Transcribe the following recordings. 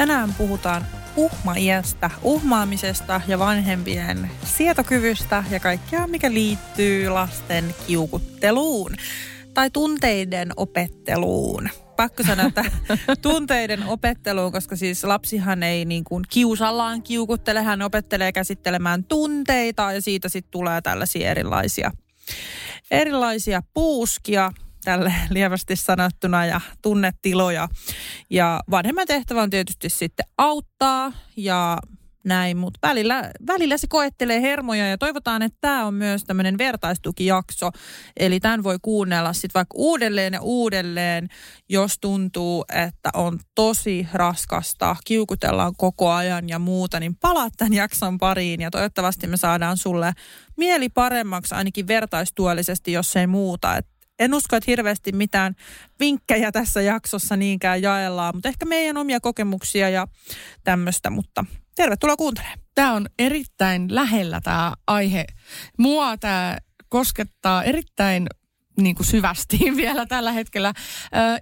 Tänään puhutaan uhmaiästä, uhmaamisesta ja vanhempien sietokyvystä ja kaikkea, mikä liittyy lasten kiukutteluun tai tunteiden opetteluun. Pakko sanoa, että tunteiden opetteluun, koska siis lapsihan ei niin kuin kiusallaan kiukuttele, hän opettelee käsittelemään tunteita ja siitä sitten tulee tällaisia erilaisia, erilaisia puuskia tälle lievästi sanottuna ja tunnetiloja. Ja vanhemman tehtävä on tietysti sitten auttaa ja näin, mutta välillä, välillä se koettelee hermoja ja toivotaan, että tämä on myös tämmöinen vertaistukijakso. Eli tämän voi kuunnella sitten vaikka uudelleen ja uudelleen, jos tuntuu, että on tosi raskasta, kiukutellaan koko ajan ja muuta, niin palaat tämän jakson pariin ja toivottavasti me saadaan sulle mieli paremmaksi ainakin vertaistuellisesti, jos ei muuta. Et en usko, että hirveästi mitään vinkkejä tässä jaksossa niinkään jaellaan, mutta ehkä meidän omia kokemuksia ja tämmöistä, mutta tervetuloa kuuntelemaan. Tämä on erittäin lähellä tämä aihe. Mua tämä koskettaa erittäin niin kuin syvästi vielä tällä hetkellä.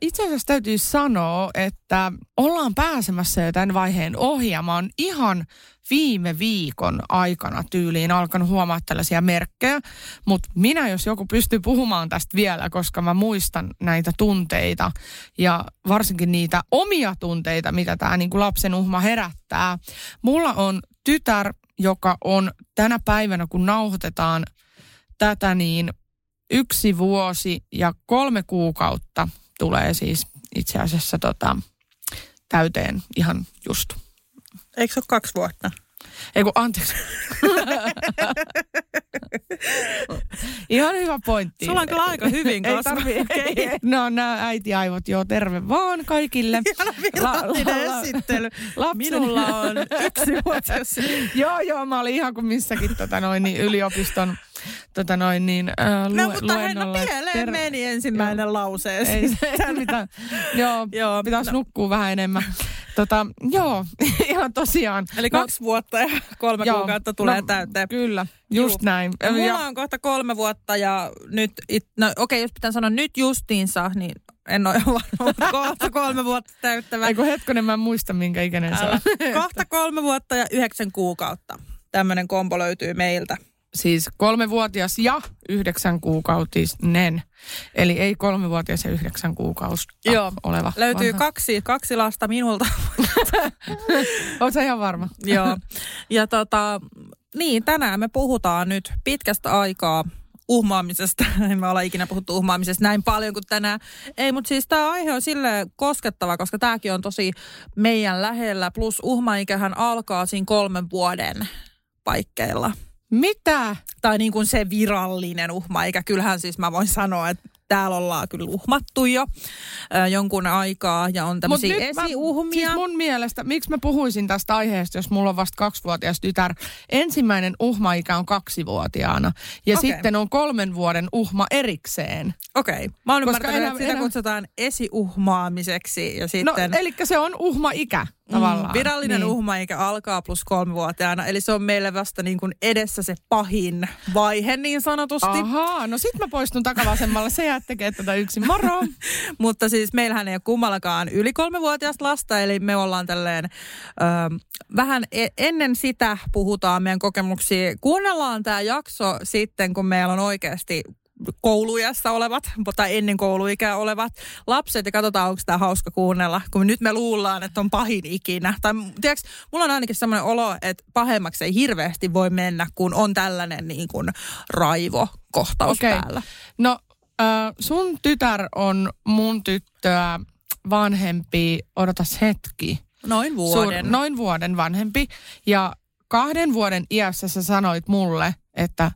Itse asiassa täytyy sanoa, että ollaan pääsemässä jo tämän vaiheen ohi ja mä oon ihan viime viikon aikana tyyliin alkanut huomaa tällaisia merkkejä. Mutta minä, jos joku pystyy puhumaan tästä vielä, koska mä muistan näitä tunteita ja varsinkin niitä omia tunteita, mitä tämä niin kuin lapsen uhma herättää. Mulla on tytär, joka on tänä päivänä, kun nauhoitetaan tätä, niin yksi vuosi ja kolme kuukautta tulee siis itse asiassa tota, täyteen ihan just. Eikö se ole kaksi vuotta? Ei kun, anteeksi. Ihan hyvä pointti. Sulla on kyllä aika hyvin Ei kasvanut. tarvii. No nämä äitiaivot, joo, terve vaan kaikille. Ihana virallinen esittely. lapsen- Minulla on yksi vuotias. joo, joo, mä olin ihan kuin missäkin tota noin, niin yliopiston tota noin, niin, äh, lue, No mutta hei, no pieleen Ter- meni ensimmäinen Joo. lause. Ei se mitään. Joo, Joo, pitäisi no. nukkua vähän enemmän. Tota, joo, ihan tosiaan. Eli No, kaksi vuotta ja kolme joo, kuukautta tulee no, täyteen. Kyllä, just Juu. näin. Ja mulla Ja- on kohta kolme vuotta ja nyt, it, no okei, jos pitää sanoa nyt justiinsa, niin en ole varma, mutta kohta kolme vuotta täyttävä. Eikö hetkonen, mä en muista minkä ikäinen se on. Kohta kolme vuotta ja yhdeksän kuukautta. Tämmöinen kombo löytyy meiltä. Siis kolmevuotias ja yhdeksän kuukautinen. Eli ei kolmevuotias ja yhdeksän kuukautta Joo. oleva. Löytyy vanha. kaksi, kaksi lasta minulta. Sä ihan varma? Joo. Ja tota, niin, tänään me puhutaan nyt pitkästä aikaa uhmaamisesta. En me olla ikinä puhuttu uhmaamisesta näin paljon kuin tänään. Ei, mutta siis tämä aihe on sille koskettava, koska tämäkin on tosi meidän lähellä. Plus uhmaikähän alkaa siinä kolmen vuoden paikkeilla. Mitä? Tai niin kuin se virallinen uhmaikä. Kyllähän siis mä voin sanoa, että täällä ollaan kyllä uhmattu jo ö, jonkun aikaa ja on Mut tämmöisiä nyt mä- esiuhmia. Siis mun mielestä, miksi mä puhuisin tästä aiheesta, jos mulla on vasta kaksivuotias tytär. Ensimmäinen uhmaikä on kaksivuotiaana ja Okei. sitten on kolmen vuoden uhma erikseen. Okei. Mä oon Koska ymmärtänyt, enää- että sitä enää- kutsutaan esiuhmaamiseksi ja sitten... No, eli se on uhmaikä tavallaan. Mm, virallinen niin. uhmaikä alkaa plus kolmivuotiaana, eli se on meille vasta niin kuin edessä se pahin vaihe niin sanotusti. Ahaa, no sit mä poistun takavasemmalle, se jäät tekee tätä yksin. Moro! Mutta siis meillähän ei ole kummallakaan yli kolmevuotiasta lasta, eli me ollaan tälleen ö, vähän e- ennen sitä puhutaan meidän kokemuksia. Kuunnellaan tämä jakso sitten, kun meillä on oikeasti koulujassa olevat, tai ennen kouluikää olevat lapset, ja katsotaan, onko tämä hauska kuunnella, kun nyt me luullaan, että on pahin ikinä. Tai tiedätkö, mulla on ainakin semmoinen olo, että pahemmaksi ei hirveästi voi mennä, kun on tällainen niin kuin raivokohtaus Okei. päällä. No äh, sun tytär on mun tyttöä vanhempi, odotas hetki. Noin vuoden. Sun, noin vuoden vanhempi. Ja kahden vuoden iässä sä sanoit mulle, että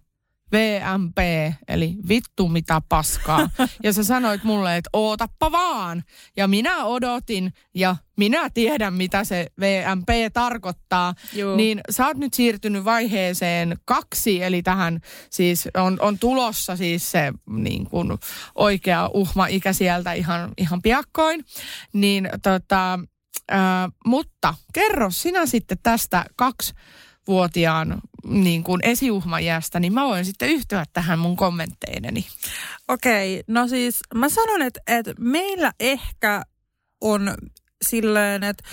VMP, eli vittu mitä paskaa. ja sä sanoit mulle, että ootappa vaan. Ja minä odotin ja minä tiedän, mitä se VMP tarkoittaa. Juu. Niin sä oot nyt siirtynyt vaiheeseen kaksi, eli tähän siis on, on tulossa siis se niin kuin oikea uhma-ikä sieltä ihan, ihan piakkoin. Niin tota, ää, mutta kerro sinä sitten tästä kaksi vuotiaan niin kuin esiuhmajäästä, niin mä voin sitten yhtyä tähän mun kommentteideni. Okei, no siis mä sanon, että, että meillä ehkä on silleen, että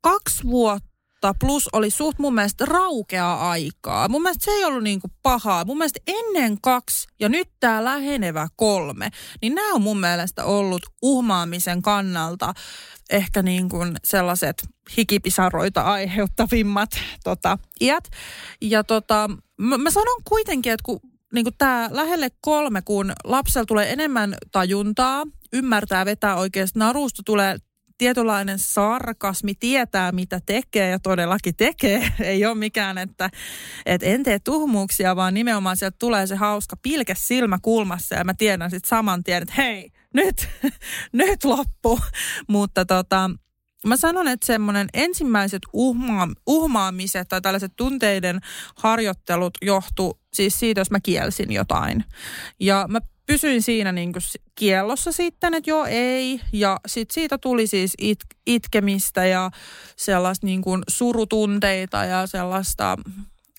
kaksi vuotta plus oli suht mun mielestä raukeaa aikaa. Mun mielestä se ei ollut niinku pahaa. Mun mielestä ennen kaksi ja nyt tämä lähenevä kolme, niin nämä on mun mielestä ollut uhmaamisen kannalta ehkä niin kuin sellaiset hikipisaroita aiheuttavimmat tota, iät. Ja tota, mä, mä sanon kuitenkin, että kun niin tämä lähelle kolme, kun lapsella tulee enemmän tajuntaa, ymmärtää vetää oikeasti narusta, tulee tietynlainen sarkasmi, tietää mitä tekee ja todellakin tekee. Ei ole mikään, että, että en tee tuhmuuksia, vaan nimenomaan sieltä tulee se hauska pilke silmä kulmassa ja mä tiedän sitten saman tien, että hei, nyt, nyt loppu. Mutta tota, Mä sanon, että semmoinen ensimmäiset uhma, uhmaamiset tai tällaiset tunteiden harjoittelut johtu siis siitä, jos mä kielsin jotain. Ja mä pysyin siinä niin kuin kiellossa sitten, että joo ei. Ja sitten siitä tuli siis it, itkemistä ja sellaista niin kuin surutunteita ja sellaista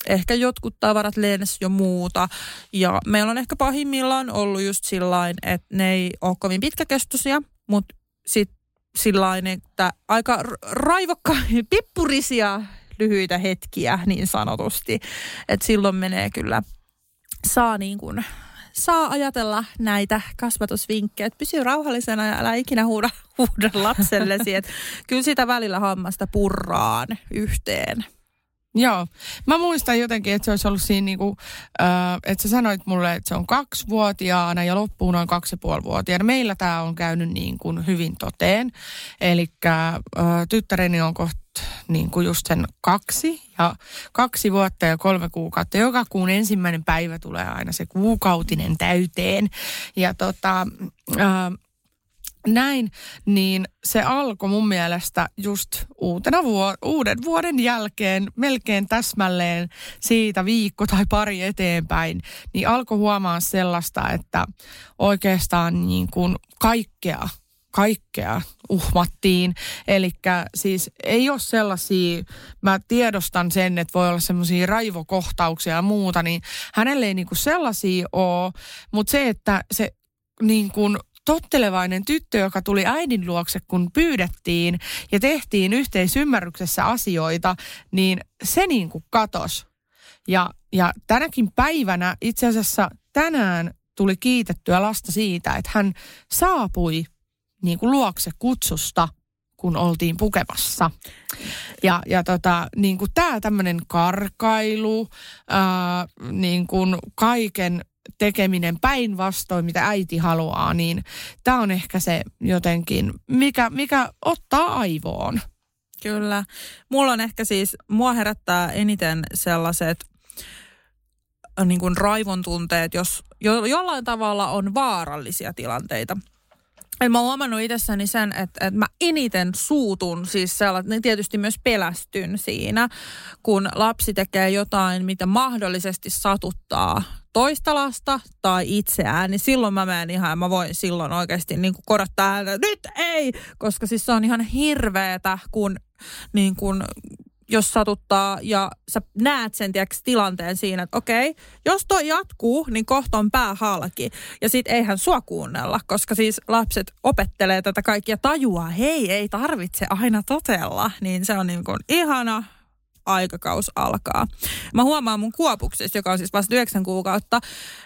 ehkä jotkut tavarat lens jo muuta. Ja meillä on ehkä pahimmillaan ollut just sillain, että ne ei ole kovin pitkäkestoisia, mutta sitten sillain, että aika raivokka, pippurisia lyhyitä hetkiä niin sanotusti. Että silloin menee kyllä, saa niin kuin saa ajatella näitä kasvatusvinkkejä, pysy rauhallisena ja älä ikinä huuda, huuda lapsellesi. Että kyllä sitä välillä hammasta purraan yhteen. Joo. Mä muistan jotenkin, että se olisi ollut siinä niinku, äh, että sä sanoit mulle, että se on kaksivuotiaana ja loppuun on kaksi ja puoli vuotiaana. Meillä tämä on käynyt niin kuin hyvin toteen. Eli äh, tyttäreni on kohta niin kuin just sen kaksi ja kaksi vuotta ja kolme kuukautta. Joka kuun ensimmäinen päivä tulee aina se kuukautinen täyteen. Ja tota, äh, näin, niin se alkoi mun mielestä just uutena vuo- uuden vuoden jälkeen, melkein täsmälleen siitä viikko tai pari eteenpäin, niin alkoi huomaa sellaista, että oikeastaan niin kuin kaikkea kaikkea uhmattiin. Eli siis ei ole sellaisia, mä tiedostan sen, että voi olla semmoisia raivokohtauksia ja muuta, niin hänelle ei niinku sellaisia ole, mutta se, että se niin kuin tottelevainen tyttö, joka tuli äidin luokse, kun pyydettiin ja tehtiin yhteisymmärryksessä asioita, niin se niin kuin katos. Ja, ja tänäkin päivänä, itse asiassa tänään tuli kiitettyä lasta siitä, että hän saapui niin kuin luokse kutsusta, kun oltiin pukemassa. Ja, ja tota, niin kuin tämä tämmöinen karkailu, ää, niin kuin kaiken tekeminen päinvastoin, mitä äiti haluaa, niin tämä on ehkä se jotenkin, mikä, mikä ottaa aivoon. Kyllä. Mulla on ehkä siis, mua herättää eniten sellaiset äh, niin kuin raivon tunteet, jos jo, jollain tavalla on vaarallisia tilanteita. Et mä oon huomannut itsessäni sen, että, että mä eniten suutun, siis sellainen, niin tietysti myös pelästyn siinä, kun lapsi tekee jotain, mitä mahdollisesti satuttaa toista lasta tai itseään, niin silloin mä menen ihan, mä voin silloin oikeasti niin kuin korottaa, että nyt ei, koska siis se on ihan hirveetä, kun niin kuin jos satuttaa ja sä näet sen tiiäks, tilanteen siinä, että okei, jos toi jatkuu, niin kohta on pää halki. Ja sit eihän sua kuunnella, koska siis lapset opettelee tätä kaikkia tajua, hei, ei tarvitse aina totella. Niin se on niin kuin ihana aikakaus alkaa. Mä huomaan mun kuopuksessa, joka on siis vasta yhdeksän kuukautta,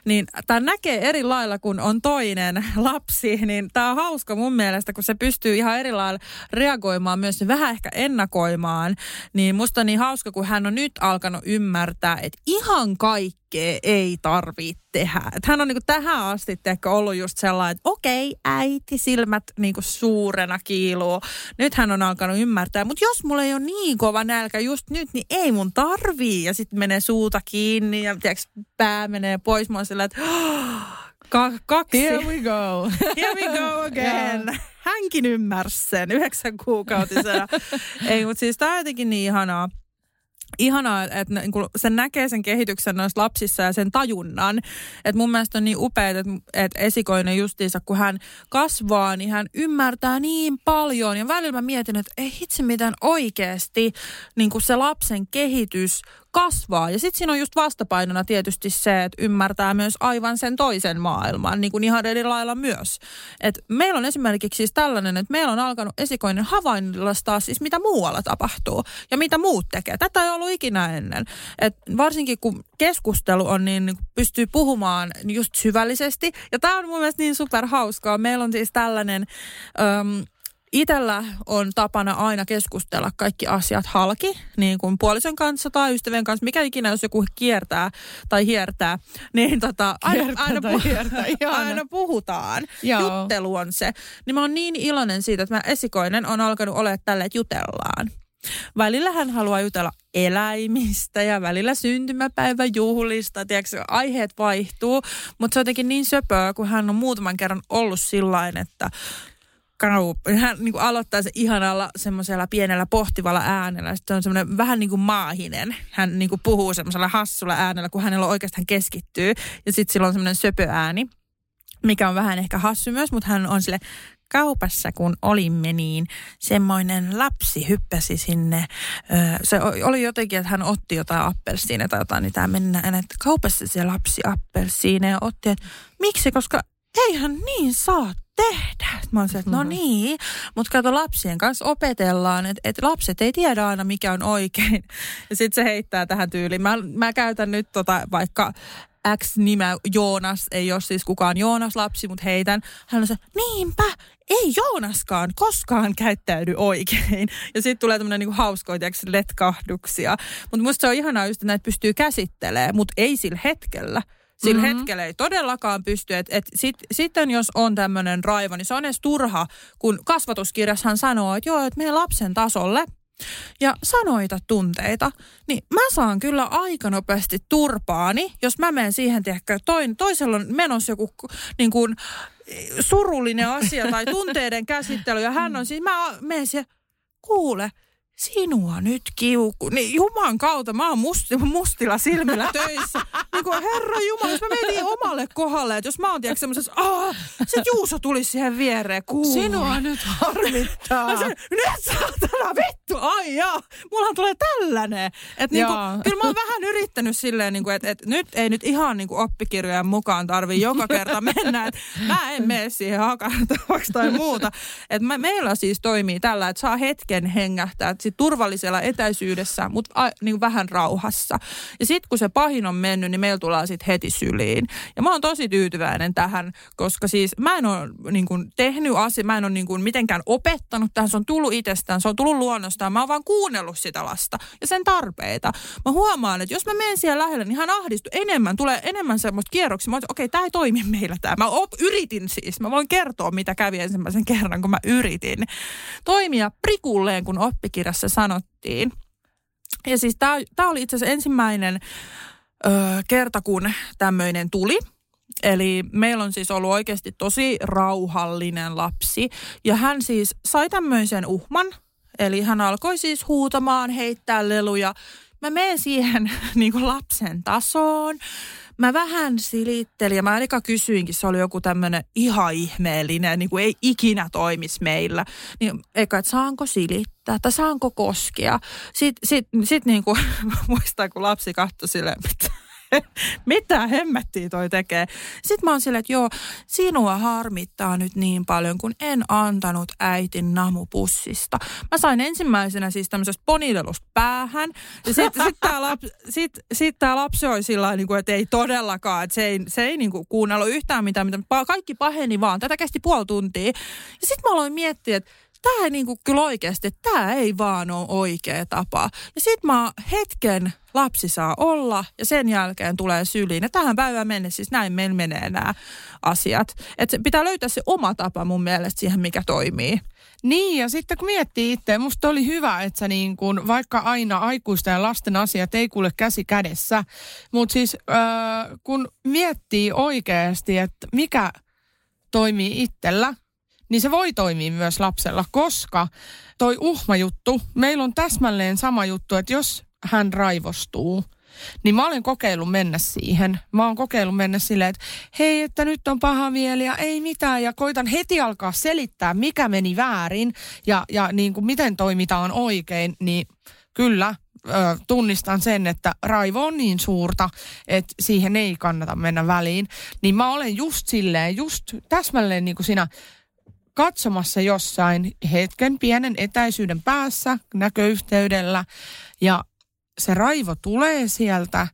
niin tämä näkee eri lailla, kun on toinen lapsi, niin tämä on hauska mun mielestä, kun se pystyy ihan eri lailla reagoimaan, myös vähän ehkä ennakoimaan, niin musta on niin hauska, kun hän on nyt alkanut ymmärtää, että ihan kaikki kaikkea ei tarvitse tehdä. Et hän on niinku tähän asti ehkä ollut just sellainen, että okei, äiti, silmät niinku suurena kiiluu. Nyt hän on alkanut ymmärtää, mutta jos mulla ei ole niin kova nälkä just nyt, niin ei mun tarvii. Ja sitten menee suuta kiinni ja tiiäks, pää menee pois. Mä oon sillä, että Ka- kaksi. Here we go. Here we go again. Hänkin ymmärsi sen yhdeksän kuukautisena. Ei, mutta siis tämä on jotenkin niin ihanaa ihanaa, että niin sen näkee sen kehityksen noissa lapsissa ja sen tajunnan. Että mun mielestä on niin upeaa, että, että esikoinen justiinsa, kun hän kasvaa, niin hän ymmärtää niin paljon. Ja välillä mä mietin, että ei hitse mitään oikeasti niin kuin se lapsen kehitys kasvaa. Ja sitten siinä on just vastapainona tietysti se, että ymmärtää myös aivan sen toisen maailman, niin kuin ihan eri lailla myös. Et meillä on esimerkiksi siis tällainen, että meillä on alkanut esikoinen havainnollistaa siis mitä muualla tapahtuu ja mitä muut tekee. Tätä ei ollut ikinä ennen. Et varsinkin kun keskustelu on niin, niin pystyy puhumaan just syvällisesti. Ja tämä on mun mielestä niin superhauskaa. Meillä on siis tällainen... Öm, Itellä on tapana aina keskustella kaikki asiat halki, niin kuin puolison kanssa tai ystävien kanssa, mikä ikinä, jos joku kiertää tai hiertää, niin tota, aina, Kiertää aina, puh- hiertää, aina puhutaan. Joo. Juttelu on se. Niin mä oon niin iloinen siitä, että mä esikoinen on alkanut olla tälle, että jutellaan. Välillä hän haluaa jutella eläimistä ja välillä syntymäpäiväjuhlista. Tiedätkö, aiheet vaihtuu, mutta se on jotenkin niin söpöä, kun hän on muutaman kerran ollut sillain, että kau, hän niin kuin aloittaa se ihanalla semmoisella pienellä pohtivalla äänellä. Sitten on semmoinen vähän niin kuin maahinen. Hän niin kuin puhuu semmoisella hassulla äänellä, kun hänellä oikeastaan keskittyy. Ja sitten sillä on semmoinen söpöääni, mikä on vähän ehkä hassu myös, mutta hän on sille kaupassa, kun olimme, niin semmoinen lapsi hyppäsi sinne. Se oli jotenkin, että hän otti jotain appelsiineja tai jotain, niin tämä mennään, että kaupassa se lapsi appelsiineja otti, että miksi, koska eihän niin saa tehdä. Mä oon että no niin, mutta kato lapsien kanssa opetellaan, että, että lapset ei tiedä aina mikä on oikein. Ja sitten se heittää tähän tyyliin. Mä, mä käytän nyt tota vaikka X-nimeä Joonas, ei ole siis kukaan Joonas lapsi, mutta heitän. Hän on se, niinpä, ei Joonaskaan koskaan käyttäydy oikein. Ja sitten tulee tämmöinen niinku hauskoja letkahduksia. Mutta musta se on ihanaa just, että näitä pystyy käsittelemään, mutta ei sillä hetkellä. Sillä mm-hmm. hetkellä ei todellakaan pysty. Et, et sit, sitten jos on tämmöinen raivo, niin se on edes turha, kun kasvatuskirjassahan sanoo, että joo, että meidän lapsen tasolle ja sanoita tunteita, niin mä saan kyllä aika nopeasti turpaani, jos mä menen siihen, tiedäkö, toin, toisella on menossa joku niin kuin, surullinen asia tai tunteiden käsittely ja hän on siis, mä menen siihen, kuule, sinua nyt kiuku. Niin Juman kautta, mä oon musti, mustilla silmillä töissä. Niin kuin herra Jumala, jos mä menin omalle kohdalle, että jos mä oon tiedätkö semmoisessa, aah, se Juuso tulisi siihen viereen. Kuule. Sinua nyt harmittaa. Mä nyt saatana vittu, ai jaa, mullahan tulee tällainen. Että niinku, kyllä mä oon vähän yrittänyt silleen, niinku, että et nyt ei nyt ihan niinku oppikirjojen mukaan tarvii joka kerta mennä. Et mä en mene siihen hakantavaksi tai muuta. Et mä, meillä siis toimii tällä, että saa hetken hengähtää että sit turvallisella etäisyydessä, mutta niinku vähän rauhassa. Ja sitten kun se pahin on mennyt, niin meillä tullaan sitten heti syliin. Ja mä oon tosi tyytyväinen tähän, koska siis mä en ole niin kuin, tehnyt asia, mä en ole niin kuin, mitenkään opettanut tähän, se on tullut itsestään, se on tullut luonnostaan. Mä oon vaan kuunnellut sitä lasta ja sen tarpeita. Mä huomaan, että jos mä menen siellä lähelle, niin hän ahdistuu enemmän, tulee enemmän semmoista kierroksia. Mä okei, okay, tämä ei toimi meillä tämä. Mä op, yritin siis, mä voin kertoa, mitä kävi ensimmäisen kerran, kun mä yritin toimia prikulleen, kun oppikirjassa sanottiin. Ja siis tämä oli itse asiassa ensimmäinen ö, kerta, kun tämmöinen tuli. Eli meillä on siis ollut oikeasti tosi rauhallinen lapsi. Ja hän siis sai tämmöisen uhman. Eli hän alkoi siis huutamaan, heittää leluja. Mä menen siihen niin kuin lapsen tasoon. Mä vähän silittelin ja mä aika kysyinkin, se oli joku tämmöinen ihan ihmeellinen, niin kuin ei ikinä toimisi meillä. Niin eikä, että saanko silittää tai saanko koskea. Sitten sit, sit niin kuin, muistaa, kun lapsi katsoi silleen, mitä, mitä hemmettiä toi tekee. Sitten mä oon silleen, että joo, sinua harmittaa nyt niin paljon, kun en antanut äitin namupussista. Mä sain ensimmäisenä siis tämmöisestä ponilelusta päähän. Ja sitten sit tää, lapsi, sit, sit tää lapsi oli sillä niin kuin, että ei todellakaan, että se ei, se ei niin kuin kuunnellut yhtään mitään, mitä, kaikki paheni vaan. Tätä kesti puoli tuntia. Ja sitten mä aloin miettiä, että tämä niinku kyllä oikeasti, tämä ei vaan ole oikea tapa. Ja sit mä hetken lapsi saa olla ja sen jälkeen tulee syliin. Ja tähän päivään mennessä siis näin meillä menee nämä asiat. Että pitää löytää se oma tapa mun mielestä siihen, mikä toimii. Niin, ja sitten kun miettii itse, musta oli hyvä, että sä niin kun, vaikka aina aikuisten ja lasten asiat ei kuule käsi kädessä, mutta siis äh, kun miettii oikeasti, että mikä toimii itsellä, niin se voi toimia myös lapsella, koska toi uhmajuttu, meillä on täsmälleen sama juttu, että jos hän raivostuu, niin mä olen kokeillut mennä siihen. Mä oon kokeillut mennä silleen, että hei, että nyt on paha mieli ja ei mitään. Ja koitan heti alkaa selittää, mikä meni väärin ja, ja niin kuin miten toimitaan oikein. Niin kyllä, ö, tunnistan sen, että raivo on niin suurta, että siihen ei kannata mennä väliin. Niin mä olen just silleen, just täsmälleen niin kuin siinä katsomassa jossain hetken pienen etäisyyden päässä näköyhteydellä. Ja se raivo tulee sieltä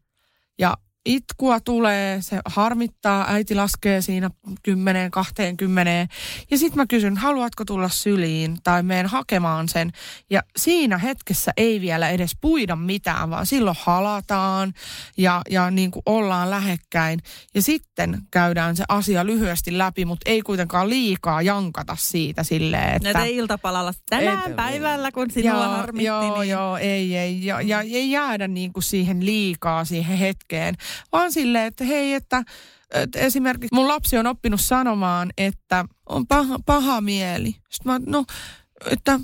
itkua tulee, se harmittaa, äiti laskee siinä 10, 20 ja sitten mä kysyn, haluatko tulla syliin tai meen hakemaan sen? Ja siinä hetkessä ei vielä edes puida mitään, vaan silloin halataan ja, ja niin kuin ollaan lähekkäin. Ja sitten käydään se asia lyhyesti läpi, mutta ei kuitenkaan liikaa jankata siitä silleen, että... Näitä iltapalalla tänään et, päivällä, kun sinulla joo, harmitti. Joo, niin... joo, ei, ei, ja, ja ei jäädä niin kuin siihen liikaa siihen hetkeen, vaan silleen, että hei, että, että esimerkiksi mun lapsi on oppinut sanomaan, että on paha, paha mieli. Sitten mä, no, että,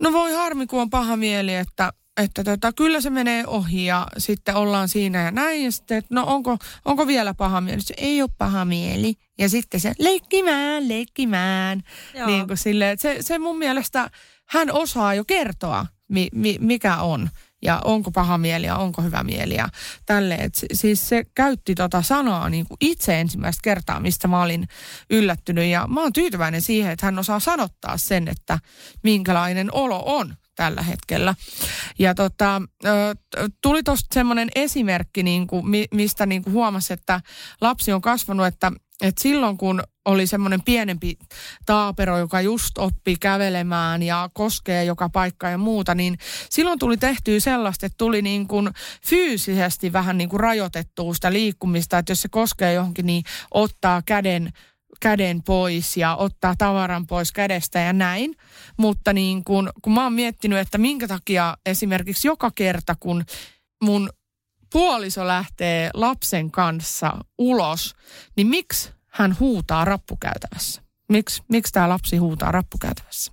no voi harmi, kun on paha mieli, että, että tota, kyllä se menee ohi ja sitten ollaan siinä ja näin. Ja sitten, että no onko, onko vielä paha mieli? Se ei ole paha mieli. Ja sitten se leikkimään, leikkimään. Joo. Niin kuin silleen, että se, se mun mielestä hän osaa jo kertoa, mi, mi, mikä on ja onko paha mieli ja onko hyvä mieli ja tälle. Et siis se käytti tota sanaa niin kuin itse ensimmäistä kertaa, mistä mä olin yllättynyt ja mä oon tyytyväinen siihen, että hän osaa sanottaa sen, että minkälainen olo on tällä hetkellä. Ja tota, tuli tuosta semmoinen esimerkki, niin kuin, mistä niin kuin huomasi, että lapsi on kasvanut, että et silloin kun oli semmoinen pienempi taapero, joka just oppi kävelemään ja koskee joka paikka ja muuta, niin silloin tuli tehtyä sellaista, että tuli niin kuin fyysisesti vähän niin kuin rajoitettua sitä liikkumista, että jos se koskee johonkin, niin ottaa käden käden pois ja ottaa tavaran pois kädestä ja näin. Mutta niin kun, kun mä oon miettinyt, että minkä takia esimerkiksi joka kerta, kun mun puoliso lähtee lapsen kanssa ulos, niin miksi hän huutaa rappukäytävässä? Miksi, miksi tämä lapsi huutaa rappukäytävässä?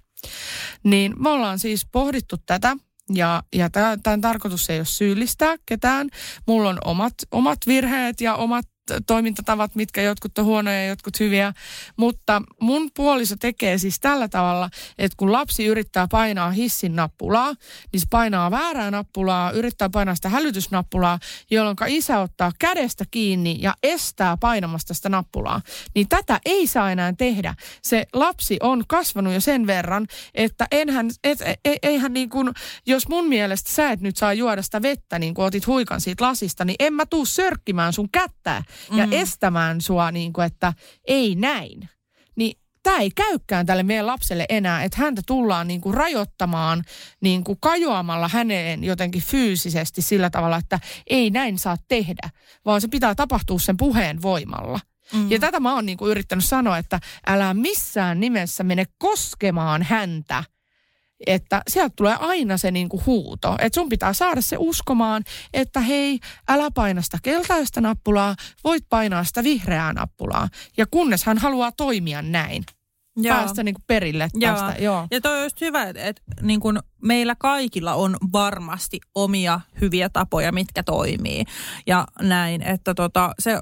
Niin me ollaan siis pohdittu tätä ja, ja tämän tarkoitus ei ole syyllistää ketään. Mulla on omat, omat virheet ja omat toimintatavat, mitkä jotkut on huonoja ja jotkut hyviä. Mutta mun puoliso tekee siis tällä tavalla, että kun lapsi yrittää painaa hissin nappulaa, niin se painaa väärää nappulaa, yrittää painaa sitä hälytysnappulaa, jolloin isä ottaa kädestä kiinni ja estää painamasta sitä nappulaa. Niin tätä ei saa enää tehdä. Se lapsi on kasvanut jo sen verran, että enhän, et, e, eihän niin kuin, jos mun mielestä sä et nyt saa juoda sitä vettä, niin kuin otit huikan siitä lasista, niin en mä tuu sörkkimään sun kättä ja mm. estämään sua, niin kuin, että ei näin. Niin tämä ei käykään tälle meidän lapselle enää, että häntä tullaan niin kuin rajoittamaan niin kuin kajoamalla häneen jotenkin fyysisesti sillä tavalla, että ei näin saa tehdä, vaan se pitää tapahtua sen puheen voimalla. Mm. Ja tätä mä oon niin kuin yrittänyt sanoa, että älä missään nimessä mene koskemaan häntä että sieltä tulee aina se niinku huuto. Että sun pitää saada se uskomaan, että hei, älä paina sitä keltaista nappulaa, voit painaa sitä vihreää nappulaa. Ja kunnes hän haluaa toimia näin. Joo. päästä niin kuin perille tästä. Joo. Joo. Ja toi on just hyvä, että, että niin kuin meillä kaikilla on varmasti omia hyviä tapoja, mitkä toimii. Ja näin, että tota, se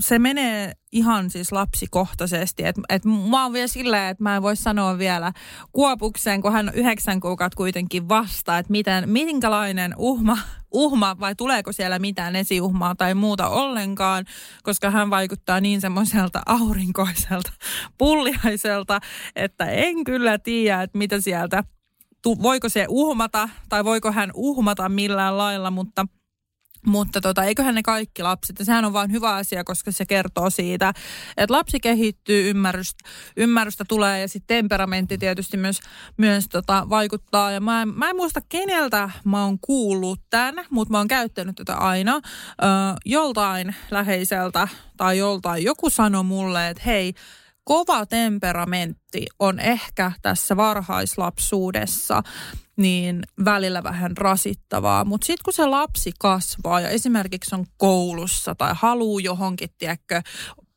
se menee ihan siis lapsikohtaisesti. Et, et mä oon vielä silleen, että mä en voi sanoa vielä Kuopukseen, kun hän on yhdeksän kuukautta kuitenkin vasta, että miten, minkälainen uhma, uhma vai tuleeko siellä mitään esiuhmaa tai muuta ollenkaan, koska hän vaikuttaa niin semmoiselta aurinkoiselta, pulliaiselta, että en kyllä tiedä, että mitä sieltä, voiko se uhmata tai voiko hän uhmata millään lailla, mutta – Mutta tota, eiköhän ne kaikki lapset, ja sehän on vain hyvä asia, koska se kertoo siitä, että lapsi kehittyy, ymmärrystä, ymmärrystä tulee ja sitten temperamentti tietysti myös, myös tota, vaikuttaa. Ja mä en, mä en muista keneltä mä oon kuullut tämän, mutta mä oon käyttänyt tätä aina ö, joltain läheiseltä tai joltain. Joku sanoi mulle, että hei, kova temperamentti on ehkä tässä varhaislapsuudessa niin välillä vähän rasittavaa. Mutta sitten kun se lapsi kasvaa ja esimerkiksi on koulussa tai haluaa johonkin, tiedätkö,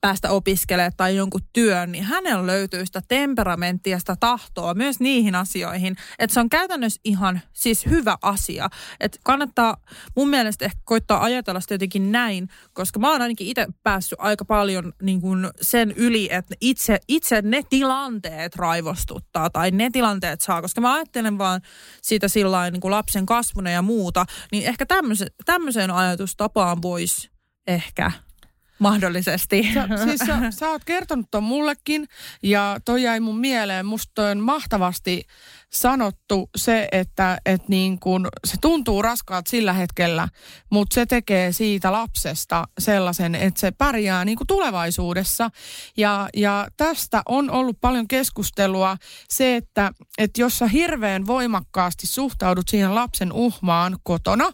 päästä opiskelemaan tai jonkun työn, niin hänellä löytyy sitä temperamenttia, sitä tahtoa myös niihin asioihin. Että se on käytännössä ihan siis hyvä asia. Että kannattaa mun mielestä ehkä koittaa ajatella sitä jotenkin näin, koska mä oon ainakin itse päässyt aika paljon niin kuin sen yli, että itse, itse ne tilanteet raivostuttaa tai ne tilanteet saa, koska mä ajattelen vaan siitä sillä niin kuin lapsen kasvuna ja muuta, niin ehkä tämmöiseen ajatustapaan voisi ehkä mahdollisesti. Sä, siis sä, sä oot kertonut ton mullekin ja toi jäi mun mieleen. Musta on mahtavasti sanottu se, että et niin kun, se tuntuu raskaalta sillä hetkellä, mutta se tekee siitä lapsesta sellaisen, että se pärjää niin kuin tulevaisuudessa. Ja, ja tästä on ollut paljon keskustelua se, että, että jos sä hirveän voimakkaasti suhtaudut siihen lapsen uhmaan kotona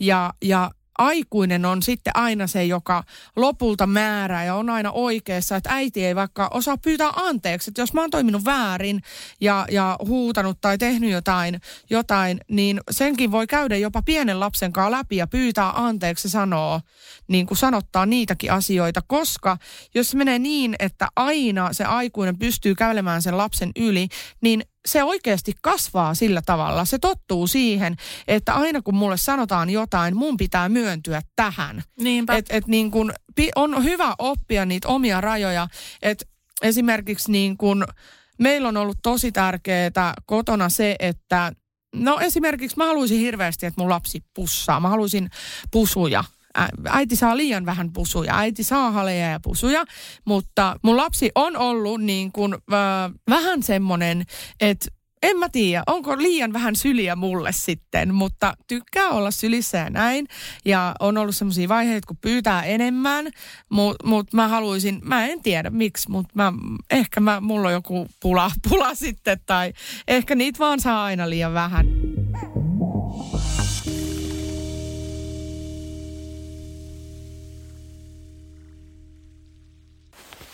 ja, ja aikuinen on sitten aina se, joka lopulta määrää ja on aina oikeassa, että äiti ei vaikka osaa pyytää anteeksi. Että jos mä oon toiminut väärin ja, ja huutanut tai tehnyt jotain, jotain, niin senkin voi käydä jopa pienen lapsen kanssa läpi ja pyytää anteeksi sanoo, niin kuin sanottaa niitäkin asioita, koska jos menee niin, että aina se aikuinen pystyy kävelemään sen lapsen yli, niin se oikeasti kasvaa sillä tavalla. Se tottuu siihen, että aina kun mulle sanotaan jotain, mun pitää myöntyä tähän. Niinpä. Et, et niin kun, on hyvä oppia niitä omia rajoja. Et esimerkiksi niin kun, meillä on ollut tosi tärkeää kotona se, että No esimerkiksi mä haluaisin hirveästi, että mun lapsi pussaa. Mä haluaisin pusuja äiti saa liian vähän pusuja, äiti saa haleja ja pusuja, mutta mun lapsi on ollut niin kuin, äh, vähän semmoinen, että en mä tiedä, onko liian vähän syliä mulle sitten, mutta tykkää olla sylissä ja näin. Ja on ollut semmoisia vaiheita, kun pyytää enemmän, mutta mut mä haluaisin, mä en tiedä miksi, mutta mä, ehkä mä, mulla on joku pula, pula sitten, tai ehkä niitä vaan saa aina liian vähän.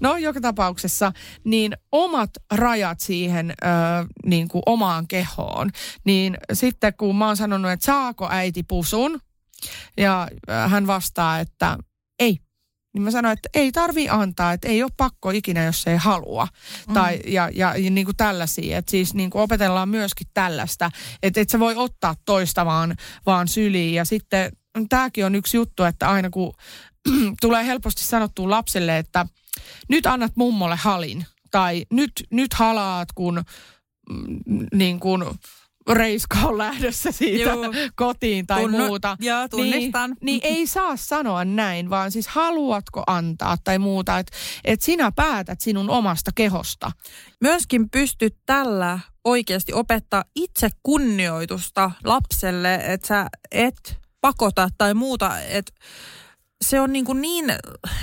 No joka tapauksessa, niin omat rajat siihen ö, niin kuin omaan kehoon. Niin sitten kun mä oon sanonut, että saako äiti pusun, ja hän vastaa, että ei. Niin mä sanoin, että ei tarvi antaa, että ei ole pakko ikinä, jos ei halua. Mm. Tai, ja, ja, ja niin kuin tällaisia. Että siis niin kuin opetellaan myöskin tällaista, että et sä voi ottaa toista vaan, vaan syliin. Ja sitten tämäkin on yksi juttu, että aina kun tulee helposti sanottua lapselle, että – nyt annat mummolle halin tai nyt, nyt halaat, kun mm, niin kuin reiska on lähdössä siitä Juu. kotiin tai Tunnu- muuta. joo, tunnistan. Niin, niin ei saa sanoa näin, vaan siis haluatko antaa tai muuta. Että et sinä päätät sinun omasta kehosta. Myöskin pystyt tällä oikeasti opettaa itse kunnioitusta lapselle, että sä et pakota tai muuta, että se on niin, kuin niin,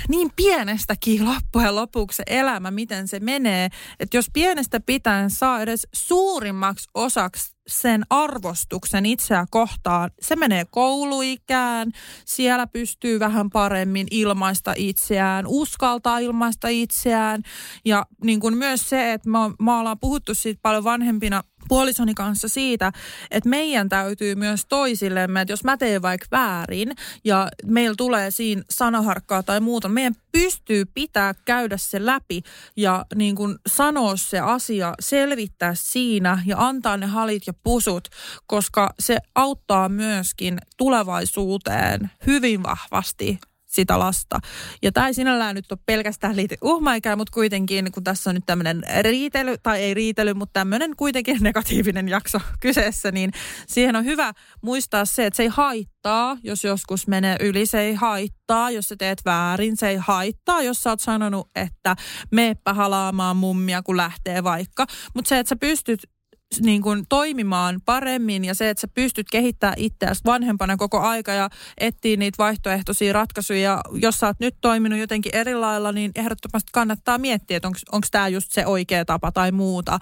niin pienestäkin loppujen lopuksi se elämä, miten se menee. Että jos pienestä pitäen saa edes suurimmaksi osaksi sen arvostuksen itseä kohtaan, se menee kouluikään, siellä pystyy vähän paremmin ilmaista itseään, uskaltaa ilmaista itseään. Ja niin kuin myös se, että me, me ollaan puhuttu siitä paljon vanhempina puolisoni kanssa siitä, että meidän täytyy myös toisillemme, että jos mä teen vaikka väärin ja meillä tulee siinä sanaharkkaa tai muuta, meidän pystyy pitää käydä se läpi ja niin kuin sanoa se asia, selvittää siinä ja antaa ne halit ja pusut, koska se auttaa myöskin tulevaisuuteen hyvin vahvasti sitä lasta. Ja tämä ei sinällään nyt ole pelkästään liity uhmaikään, mutta kuitenkin, kun tässä on nyt tämmöinen riitely, tai ei riitely, mutta tämmöinen kuitenkin negatiivinen jakso kyseessä, niin siihen on hyvä muistaa se, että se ei haittaa, jos joskus menee yli, se ei haittaa, jos sä teet väärin, se ei haittaa, jos sä oot sanonut, että meepä halaamaan mummia, kun lähtee vaikka. Mutta se, että sä pystyt niin kuin toimimaan paremmin ja se, että sä pystyt kehittämään itseäsi vanhempana koko aika ja etsiä niitä vaihtoehtoisia ratkaisuja. Ja jos sä oot nyt toiminut jotenkin eri lailla, niin ehdottomasti kannattaa miettiä, että onko tämä just se oikea tapa tai muuta.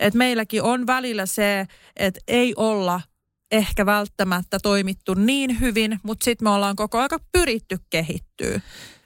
Et meilläkin on välillä se, että ei olla ehkä välttämättä toimittu niin hyvin, mutta sitten me ollaan koko aika pyritty kehittyä.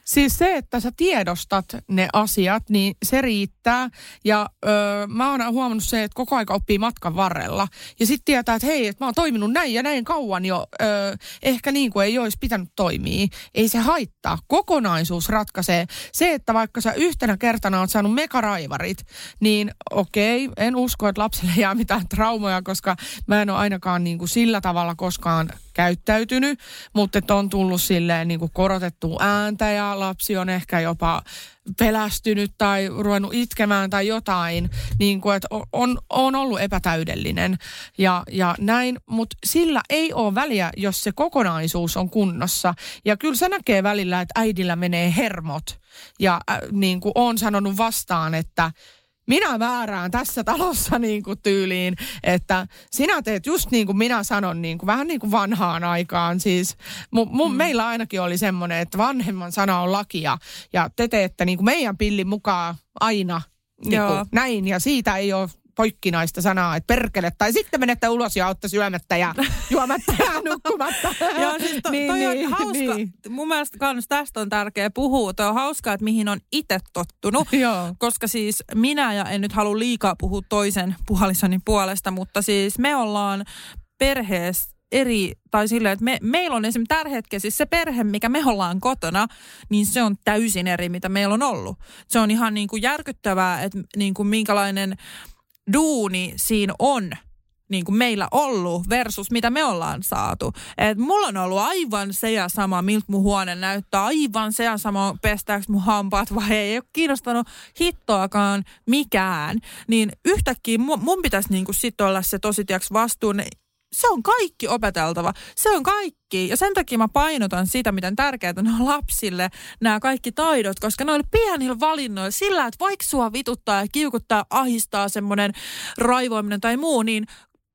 Siis se, että sä tiedostat ne asiat, niin se riittää. Ja öö, mä oon huomannut se, että koko aika oppii matkan varrella. Ja sitten tietää, että hei, että mä oon toiminut näin ja näin kauan jo. Öö, ehkä niin kuin ei olisi pitänyt toimia. Ei se haittaa. Kokonaisuus ratkaisee. Se, että vaikka sä yhtenä kertana oot saanut megaraivarit, niin okei, en usko, että lapselle jää mitään traumoja, koska mä en ole ainakaan niin kuin sillä tavalla koskaan käyttäytynyt, mutta on tullut silleen niin kuin korotettua ääntä ja lapsi on ehkä jopa pelästynyt tai ruvennut itkemään tai jotain, niin kuin, että on, on ollut epätäydellinen ja, ja näin, mutta sillä ei ole väliä, jos se kokonaisuus on kunnossa. Ja kyllä se näkee välillä, että äidillä menee hermot ja äh, niin kuin on sanonut vastaan, että minä väärään tässä talossa niin kuin tyyliin, että sinä teet just niin kuin minä sanon, niin kuin, vähän niin kuin vanhaan aikaan. Siis mu, mu, mm. meillä ainakin oli semmoinen, että vanhemman sana on lakia ja te teette niin kuin meidän pillin mukaan aina niin kuin näin ja siitä ei ole poikkinaista sanaa, että perkele, tai sitten menette ulos ja olette syömättä ja juomatta ja nukkumatta. Joo, siis to, niin, toi niin, on hauska. Niin. Mun mielestä kans tästä on tärkeä puhua. Toi on hauskaa, että mihin on itse tottunut. Joo. Koska siis minä, ja en nyt halua liikaa puhua toisen puolisoni puolesta, mutta siis me ollaan perheessä eri, tai silleen, että me, meillä on esimerkiksi tällä hetkellä siis se perhe, mikä me ollaan kotona, niin se on täysin eri, mitä meillä on ollut. Se on ihan niin kuin järkyttävää, että niin kuin minkälainen duuni siinä on niin kuin meillä ollut versus mitä me ollaan saatu. Et mulla on ollut aivan se ja sama, miltä mun huone näyttää, aivan se ja sama, pestääkö mun hampaat vai ei, ei ole kiinnostanut hittoakaan mikään. Niin yhtäkkiä mun, mun pitäisi niin kuin olla se tosi tiiäks, vastuun se on kaikki opeteltava. Se on kaikki. Ja sen takia mä painotan sitä, miten tärkeää ne on lapsille nämä kaikki taidot, koska noilla pienillä valinnoilla, sillä, että vaikka sua vituttaa ja kiukuttaa, ahistaa semmoinen raivoaminen tai muu, niin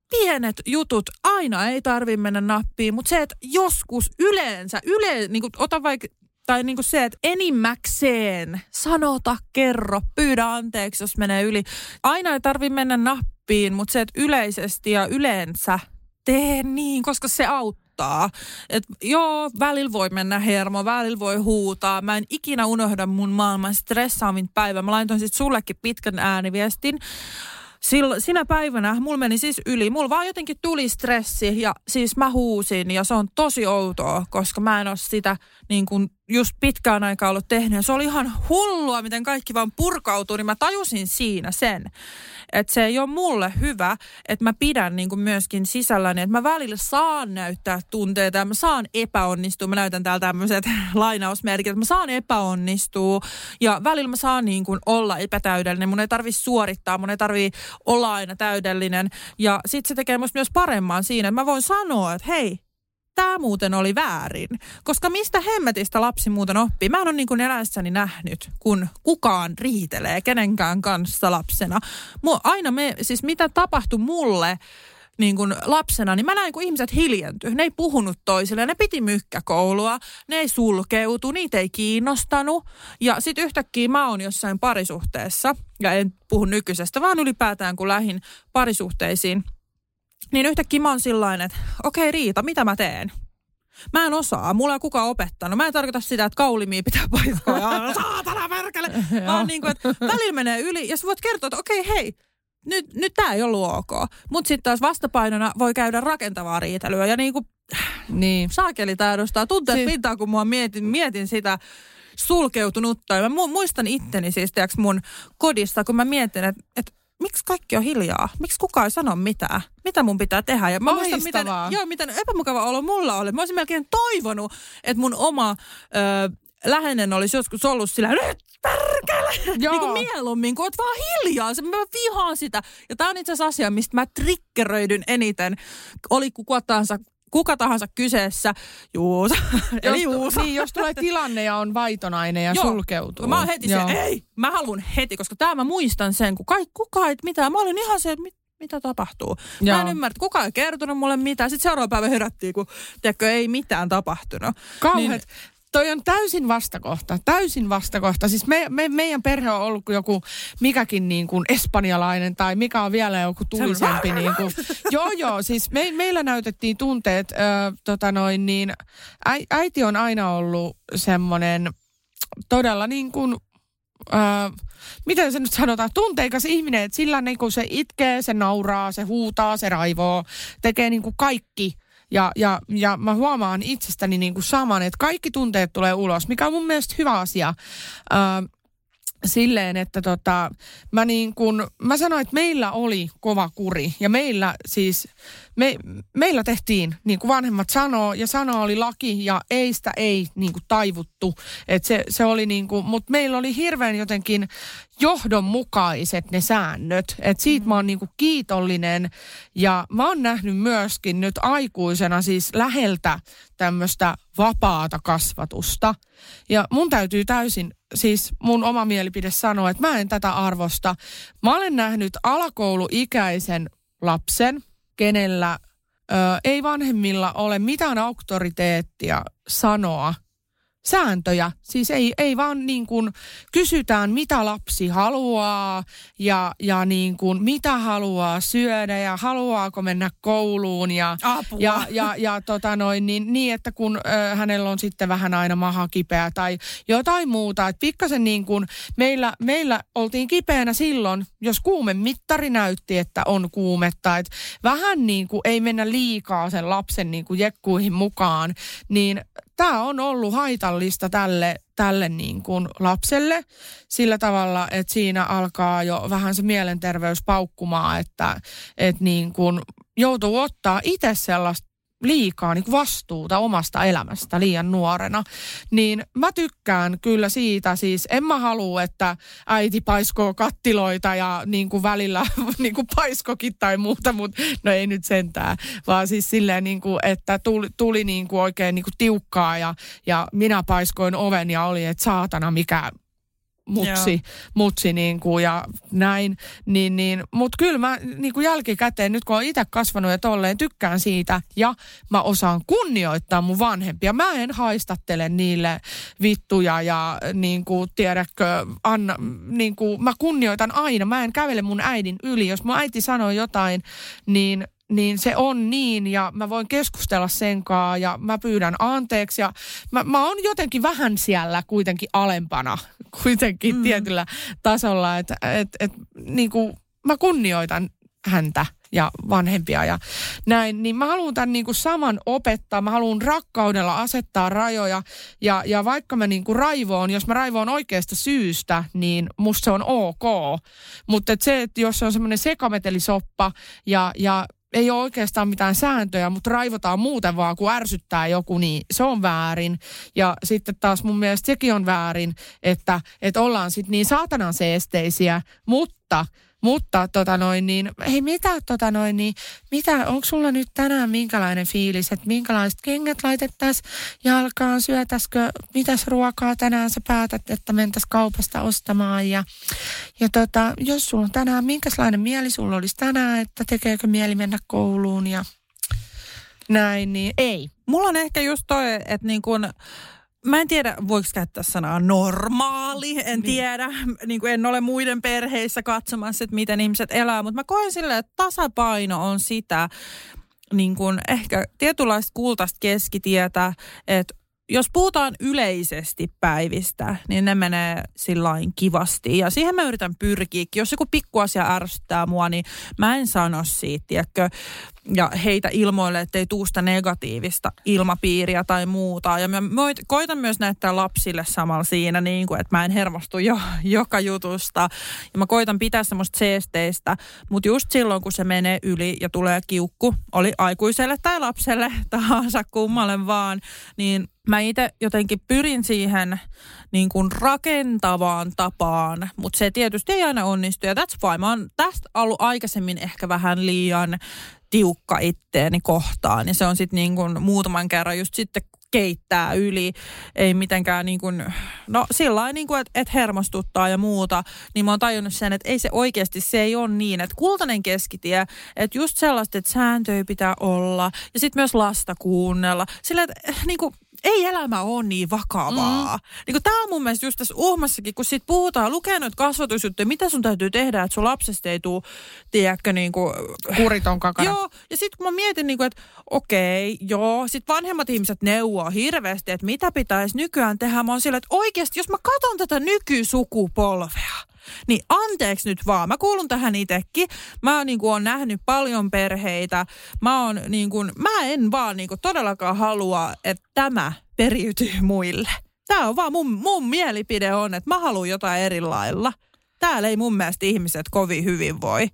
pienet jutut aina ei tarvi mennä nappiin, mutta se, että joskus yleensä, yle, niin kuin, ota vaikka tai niin kuin se, että enimmäkseen sanota, kerro, pyydä anteeksi, jos menee yli. Aina ei tarvi mennä nappiin, mutta se, että yleisesti ja yleensä tee niin, koska se auttaa. Et joo, välillä voi mennä hermo, välillä voi huutaa. Mä en ikinä unohda mun maailman stressaavin päivä. Mä laitoin sitten sullekin pitkän ääniviestin. Silloin, sinä päivänä mulla meni siis yli. Mulla vaan jotenkin tuli stressi ja siis mä huusin ja se on tosi outoa, koska mä en ole sitä niin kuin just pitkään aikaa ollut tehnyt. Ja se oli ihan hullua, miten kaikki vaan purkautuu, niin mä tajusin siinä sen, että se ei ole mulle hyvä, että mä pidän niin kuin myöskin sisälläni, että mä välillä saan näyttää tunteita ja mä saan epäonnistua. Mä näytän täällä tämmöiset lainausmerkit, että mä saan epäonnistua ja välillä mä saan niin kuin olla epätäydellinen. Mun ei tarvi suorittaa, mun ei tarvi olla aina täydellinen. Ja sit se tekee musta myös paremman siinä, että mä voin sanoa, että hei, tämä muuten oli väärin. Koska mistä hemmetistä lapsi muuten oppii? Mä en ole niin kuin eläessäni nähnyt, kun kukaan riitelee kenenkään kanssa lapsena. Mua, aina me, siis mitä tapahtui mulle niin kuin lapsena, niin mä näin, kun ihmiset hiljentyi. Ne ei puhunut toisille, ne piti mykkäkoulua, ne ei sulkeutu, niitä ei kiinnostanut. Ja sitten yhtäkkiä mä oon jossain parisuhteessa, ja en puhu nykyisestä, vaan ylipäätään kun lähin parisuhteisiin – niin yhtäkkiä mä oon sillain, että okei okay, Riita, mitä mä teen? Mä en osaa, mulla ei kukaan opettanut. Mä en tarkoita sitä, että kaulimia pitää paikkaa ja saatana perkele. Vaan niin kuin, että välillä menee yli ja sä voit kertoa, että okei okay, hei, nyt, nyt tää ei ollut ok. Mutta sitten taas vastapainona voi käydä rakentavaa riitelyä ja niin kuin niin. saakeli tää edustaa tunteet siis... pintaa, kun mua mietin, mietin sitä sulkeutunutta. Ja mä muistan itteni siis, tiiäks, mun kodissa, kun mä mietin, että, että miksi kaikki on hiljaa? Miksi kukaan ei sano mitään? Mitä mun pitää tehdä? Ja mä muistan, miten, joo, miten epämukava olo mulla oli. Mä olisin melkein toivonut, että mun oma ö, läheinen olisi joskus ollut sillä, nyt perkele! Joo. niin kuin mieluummin, kun oot vaan hiljaa. Mä vihaan sitä. Ja tää on itse asiassa asia, mistä mä triggeröidyn eniten. Oli kuka tahansa kuka tahansa kyseessä, Juusa, eli Juusa. Niin, jos tulee tilanne ja on vaitonainen ja Joo, sulkeutuu. Mä oon heti Joo. se, ei, mä haluan heti, koska tämä mä muistan sen, kun kaikki, kuka ei mitään. Mä olin ihan se, että mit, mitä tapahtuu. Joo. Mä en ymmärrä, että kukaan ei kertonut mulle mitään. Sitten seuraava päivä herättiin, kun tiedätkö, ei mitään tapahtunut. Kauheat. Niin, toi on täysin vastakohta, täysin vastakohta. Siis me, me, meidän perhe on ollut joku mikäkin niin kuin espanjalainen tai mikä on vielä joku tulisempi. Niin kuin. Joo, joo, siis me, meillä näytettiin tunteet, ö, tota noin niin, ä, äiti on aina ollut semmoinen todella niin kuin Öö, miten se nyt sanotaan, tunteikas ihminen, että sillä niin kuin se itkee, se nauraa, se huutaa, se raivoo, tekee niin kuin kaikki ja, ja, ja mä huomaan itsestäni niin kuin saman, että kaikki tunteet tulee ulos, mikä on mun mielestä hyvä asia. Öö, silleen, että tota, mä, niin kun, mä sanoin, että meillä oli kova kuri ja meillä siis, me, meillä tehtiin niin kuin vanhemmat sanoo ja sanoo oli laki ja ei sitä ei niin kuin taivuttu. Et se, se oli niin kuin, mutta meillä oli hirveän jotenkin johdonmukaiset ne säännöt. Et siitä mä oon niin kuin kiitollinen ja mä oon nähnyt myöskin nyt aikuisena siis läheltä tämmöistä vapaata kasvatusta. Ja mun täytyy täysin siis mun oma mielipide sanoa, että mä en tätä arvosta. Mä olen nähnyt alakouluikäisen lapsen, kenellä ö, ei vanhemmilla ole mitään auktoriteettia sanoa sääntöjä. Siis ei, ei vaan niin kuin kysytään, mitä lapsi haluaa ja, ja niin kuin mitä haluaa syödä ja haluaako mennä kouluun. Ja, Apua. ja, ja, ja tota noin, niin, niin, että kun ö, hänellä on sitten vähän aina maha kipeä tai jotain muuta. Että pikkasen niin kuin meillä, meillä oltiin kipeänä silloin, jos kuumemittari näytti, että on kuumetta. Että vähän niin kuin ei mennä liikaa sen lapsen niin kuin jekkuihin mukaan, niin tämä on ollut haitallista tälle, tälle niin kuin lapselle sillä tavalla, että siinä alkaa jo vähän se mielenterveys paukkumaan, että, että niin kuin joutuu ottaa itse sellaista liikaa niin vastuuta omasta elämästä liian nuorena, niin mä tykkään kyllä siitä. Siis en mä halua, että äiti paiskoo kattiloita ja niin kuin välillä niin kuin paiskokin tai muuta, mutta no ei nyt sentään. Vaan siis silleen, niin kuin, että tuli, tuli niin kuin oikein niin kuin tiukkaa ja, ja minä paiskoin oven ja oli, että saatana mikä mutsi, mutsi niin kuin ja näin. Niin, niin, Mutta kyllä mä niin kuin jälkikäteen, nyt kun olen itse kasvanut ja tolleen, tykkään siitä ja mä osaan kunnioittaa mun vanhempia. Mä en haistattele niille vittuja ja niin kuin, tiedätkö, anna, niin kuin, mä kunnioitan aina. Mä en kävele mun äidin yli. Jos mun äiti sanoo jotain, niin niin se on niin ja mä voin keskustella sen kanssa ja mä pyydän anteeksi ja mä, mä oon jotenkin vähän siellä kuitenkin alempana kuitenkin mm. tietyllä tasolla, että et, et, niin kuin mä kunnioitan häntä ja vanhempia ja näin, niin mä haluan tämän niin kuin saman opettaa. Mä haluan rakkaudella asettaa rajoja ja, ja vaikka mä niin kuin raivoon, jos mä raivoon oikeasta syystä, niin musta se on ok. Mutta et se, että jos se on semmoinen sekametelisoppa ja, ja ei ole oikeastaan mitään sääntöjä, mutta raivotaan muuten vaan, kun ärsyttää joku, niin se on väärin. Ja sitten taas mun mielestä sekin on väärin, että, että ollaan sitten niin saatanan seesteisiä, mutta mutta tota noin niin, hei mitä tota noin niin, mitä, onko sulla nyt tänään minkälainen fiilis, että minkälaiset kengät laitettaisiin jalkaan, syötäskö, mitäs ruokaa tänään sä päätät, että mentäisiin kaupasta ostamaan ja, ja tota, jos sulla on tänään, minkälainen mieli sulla olisi tänään, että tekeekö mieli mennä kouluun ja näin, niin ei. Mulla on ehkä just toi, että niin kun, Mä en tiedä, voiko käyttää sanaa normaali, en niin. tiedä. Niin kuin en ole muiden perheissä katsomassa, että miten ihmiset elää, mutta mä koen silleen, että tasapaino on sitä, niin kuin ehkä tietynlaista kultaista keskitietä, että jos puhutaan yleisesti päivistä, niin ne menee sillain kivasti. Ja siihen mä yritän pyrkiä. Jos joku pikkuasia ärsyttää mua, niin mä en sano siitä, tiedätkö? Ja heitä ilmoille, ettei tuusta negatiivista ilmapiiriä tai muuta. Ja mä koitan myös näyttää lapsille samalla siinä, niin kuin, että mä en hermostu jo, joka jutusta. Ja mä koitan pitää semmoista seesteistä. Mutta just silloin, kun se menee yli ja tulee kiukku, oli aikuiselle tai lapselle tahansa kummalle vaan, niin mä itse jotenkin pyrin siihen niin kuin rakentavaan tapaan, mutta se tietysti ei aina onnistu. Ja that's fine. Mä oon tästä ollut aikaisemmin ehkä vähän liian tiukka itteeni kohtaan. Ja se on sitten niin kuin muutaman kerran just sitten keittää yli, ei mitenkään niin kuin, no sillä niin kuin, että et hermostuttaa ja muuta, niin mä oon tajunnut sen, että ei se oikeasti, se ei ole niin, että kultainen keskitie, että just sellaista, että sääntöjä pitää olla. Ja sitten myös lasta kuunnella, sillä että niin kuin, ei elämä ole niin vakavaa. Mm. Niin tämä on mun mielestä just tässä uhmassakin, kun sit puhutaan, lukee noita kasvatusjuttuja, mitä sun täytyy tehdä, että sun lapsesta ei tule, tiedätkö, niin kuin... Kuriton kakana. Joo, ja sitten kun mä mietin, niin kuin, että okei, joo, sitten vanhemmat ihmiset neuvoo hirveästi, että mitä pitäisi nykyään tehdä. Mä oon sillä, että oikeasti, jos mä katson tätä nykysukupolvea, niin anteeksi nyt vaan, mä kuulun tähän itsekin. Mä niin kuin, on nähnyt paljon perheitä. Mä, on, niin kuin, mä en vaan niin kuin, todellakaan halua, että tämä periytyy muille. Tämä on vaan mun, mun mielipide on, että mä haluan jotain eri lailla täällä ei mun mielestä ihmiset kovin hyvin voi.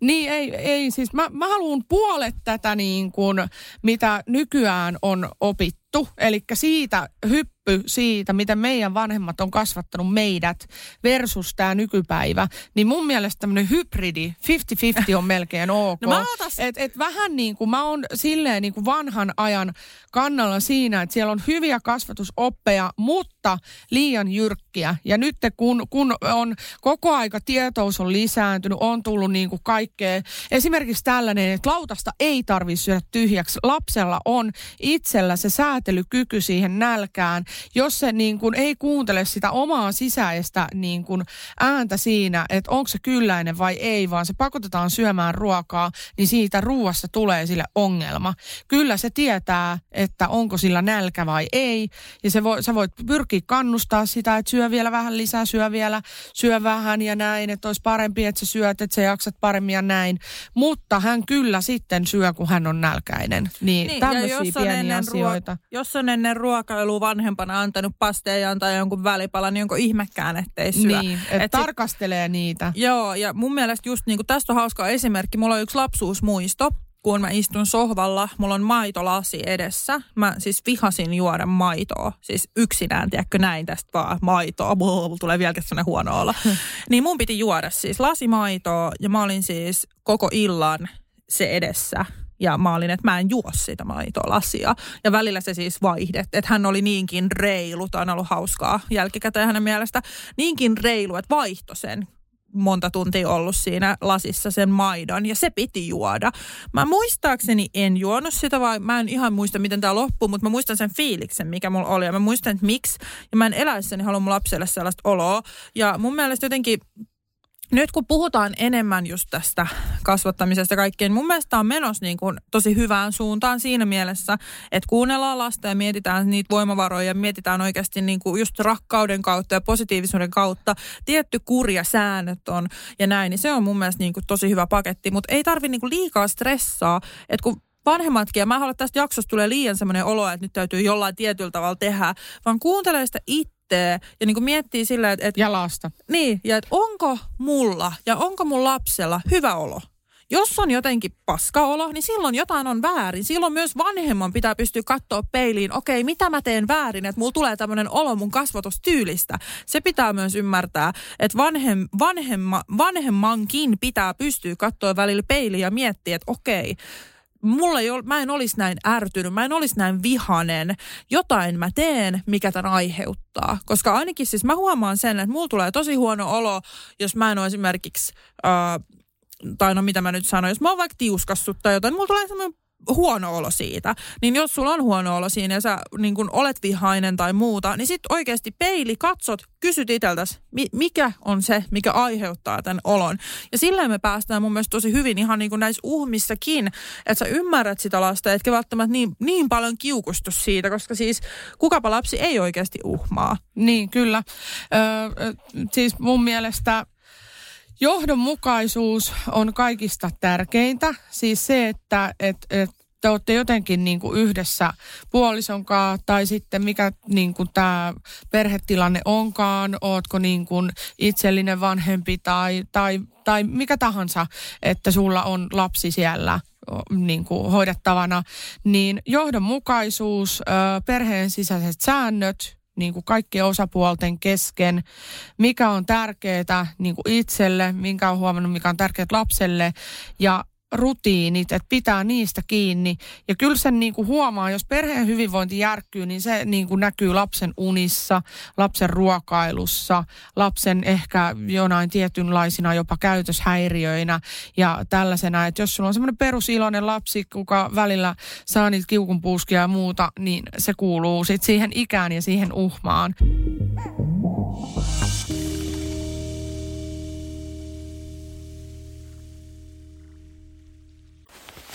Niin, ei, ei siis mä, mä haluan puolet tätä niin kuin, mitä nykyään on opittu. Eli siitä hyppy siitä, miten meidän vanhemmat on kasvattanut meidät versus tämä nykypäivä. Niin mun mielestä tämmöinen hybridi, 50-50 on melkein ok. No et, et vähän niin kuin mä oon silleen niin kuin vanhan ajan kannalla siinä, että siellä on hyviä kasvatusoppeja, mutta liian jyrkkiä. Ja nyt kun, kun on koko aika tietous on lisääntynyt, on tullut niin kuin kaikkea. Esimerkiksi tällainen, että lautasta ei tarvitse syödä tyhjäksi. Lapsella on itsellä se säätelykyky siihen nälkään. Jos se niin kuin ei kuuntele sitä omaa sisäistä niin kuin ääntä siinä, että onko se kylläinen vai ei, vaan se pakotetaan syömään ruokaa, niin siitä ruuasta tulee sille ongelma. Kyllä se tietää, että onko sillä nälkä vai ei. Ja se voi, sä voit pyrkiä kannustaa sitä, että syö vielä vähän lisää, syö vielä, syö vähän ja näin, että olisi parempi, että sä syöt, että sä jaksat paremmin ja näin. Mutta hän kyllä sitten syö, kun hän on nälkäinen. Niin, niin tämmöisiä pieniä asioita. Ruo- jos on ennen ruokailu vanhempana antanut pasteja tai jonkun välipalan, niin onko ihmekään, ettei syö. Niin, että et tarkastelee sit, niitä. Joo, ja mun mielestä just niin kuin tästä on hauska esimerkki. Mulla on yksi lapsuusmuisto kun mä istun sohvalla, mulla on maitolasi edessä. Mä siis vihasin juoda maitoa. Siis yksinään, tiedätkö näin tästä vaan maitoa. Mulla tulee vieläkin sellainen huono olla. niin mun piti juoda siis lasimaitoa ja mä olin siis koko illan se edessä. Ja mä olin, että mä en juo sitä maitolasia. Ja välillä se siis vaihdet, että hän oli niinkin reilu, tämä on ollut hauskaa jälkikäteen hänen mielestä, niinkin reilu, että vaihto sen monta tuntia ollut siinä lasissa sen maidon ja se piti juoda. Mä muistaakseni en juonut sitä, vai mä en ihan muista, miten tämä loppuu, mutta mä muistan sen fiiliksen, mikä mulla oli ja mä muistan, että miksi. Ja mä en eläessäni halua mun lapselle sellaista oloa. Ja mun mielestä jotenkin nyt kun puhutaan enemmän just tästä kasvattamisesta kaikkeen, mun mielestä on menossa niin kuin tosi hyvään suuntaan siinä mielessä, että kuunnellaan lasta ja mietitään niitä voimavaroja ja mietitään oikeasti niin kuin just rakkauden kautta ja positiivisuuden kautta. Tietty kurja säännöt on ja näin, niin se on mun mielestä niin kuin tosi hyvä paketti, mutta ei tarvi niin kuin liikaa stressaa, että kun vanhemmatkin, ja mä haluan, että tästä jaksosta tulee liian semmoinen olo, että nyt täytyy jollain tietyllä tavalla tehdä, vaan kuuntelee sitä itse ja niin kuin miettii sillä, että... että ja lasta. Niin, ja että onko mulla ja onko mun lapsella hyvä olo? Jos on jotenkin paskaolo, niin silloin jotain on väärin. Silloin myös vanhemman pitää pystyä katsoa peiliin, okei, mitä mä teen väärin, että mulla tulee tämmöinen olo mun kasvatustyylistä. Se pitää myös ymmärtää, että vanhem, vanhemma, vanhemmankin pitää pystyä katsoa välillä peiliin ja miettiä, että okei, mulla ei ole, mä en olisi näin ärtynyt, mä en olisi näin vihanen. Jotain mä teen, mikä tämän aiheuttaa. Koska ainakin siis mä huomaan sen, että mulla tulee tosi huono olo, jos mä en ole esimerkiksi, äh, tai no mitä mä nyt sanon, jos mä oon vaikka tiuskassut tai jotain, mulla tulee semmoinen huono olo siitä. Niin jos sulla on huono olo siinä ja sä niin kun olet vihainen tai muuta, niin sitten oikeasti peili, katsot, kysyt itseltäsi, mikä on se, mikä aiheuttaa tämän olon. Ja sillä me päästään mun mielestä tosi hyvin ihan niin kuin näissä uhmissakin, että sä ymmärrät sitä lasta, etkä välttämättä niin, niin paljon kiukustu siitä, koska siis kukapa lapsi ei oikeasti uhmaa. Niin, kyllä. Ö, siis mun mielestä Johdonmukaisuus on kaikista tärkeintä. Siis se, että et, et te olette jotenkin niin kuin yhdessä puolison kanssa, tai sitten mikä niin kuin tämä perhetilanne onkaan, ootko niin kuin itsellinen vanhempi tai, tai, tai mikä tahansa, että sulla on lapsi siellä niin kuin hoidettavana, niin johdonmukaisuus, perheen sisäiset säännöt, niin kuin kaikkien osapuolten kesken, mikä on tärkeää niin kuin itselle, minkä on huomannut, mikä on tärkeää lapselle. Ja rutiinit, että pitää niistä kiinni. Ja kyllä sen niin kuin huomaa, jos perheen hyvinvointi järkkyy, niin se niin kuin näkyy lapsen unissa, lapsen ruokailussa, lapsen ehkä jonain tietynlaisina jopa käytöshäiriöinä ja tällaisena. Että jos sulla on semmoinen perusiloinen lapsi, kuka välillä saa niitä kiukunpuuskia ja muuta, niin se kuuluu sitten siihen ikään ja siihen uhmaan.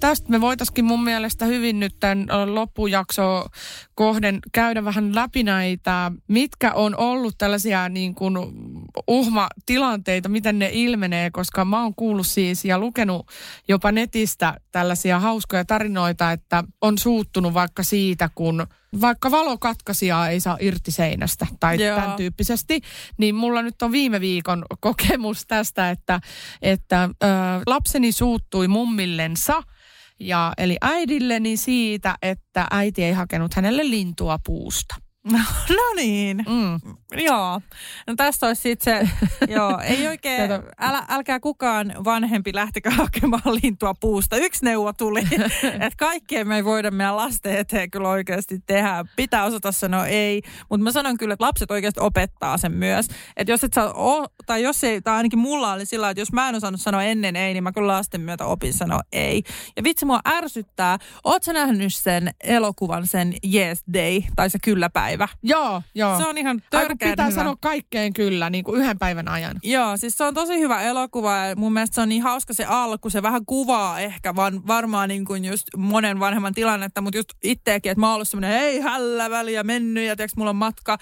Tästä me voitaisiin mun mielestä hyvin nyt tämän loppujakso kohden käydä vähän läpi näitä, mitkä on ollut tällaisia niin kuin uhmatilanteita, miten ne ilmenee, koska mä oon kuullut siis ja lukenut jopa netistä tällaisia hauskoja tarinoita, että on suuttunut vaikka siitä, kun vaikka valokatkaisijaa ei saa irti seinästä tai Joo. tämän tyyppisesti, niin mulla nyt on viime viikon kokemus tästä, että, että ö, lapseni suuttui mummillensa – ja, eli äidilleni siitä, että äiti ei hakenut hänelle lintua puusta. No niin. Mm. Joo. No tästä olisi sitten se, joo, ei oikein, Kato. älä, älkää kukaan vanhempi lähtekö hakemaan lintua puusta. Yksi neuvo tuli, että kaikkea me ei voida meidän lasten eteen kyllä oikeasti tehdä. Pitää osata sanoa ei, mutta mä sanon kyllä, että lapset oikeasti opettaa sen myös. Että jos et saa, o, tai jos ei, tai ainakin mulla oli sillä, että jos mä en osannut sanoa ennen ei, niin mä kyllä lasten myötä opin sanoa ei. Ja vitsi mua ärsyttää, oot sä nähnyt sen elokuvan, sen Yes Day, tai se Kyllä päivä? Joo, joo. Se on ihan Ai, törkeän pitää hyvä. sanoa kaikkeen kyllä, niin kuin yhden päivän ajan. Joo, siis se on tosi hyvä elokuva ja mun mielestä se on niin hauska se alku. Se vähän kuvaa ehkä vaan varmaan niin kuin just monen vanhemman tilannetta, mutta just itseäkin, että mä oon ollut semmoinen ei hällä väliä mennyt ja tiiäks, mulla on matka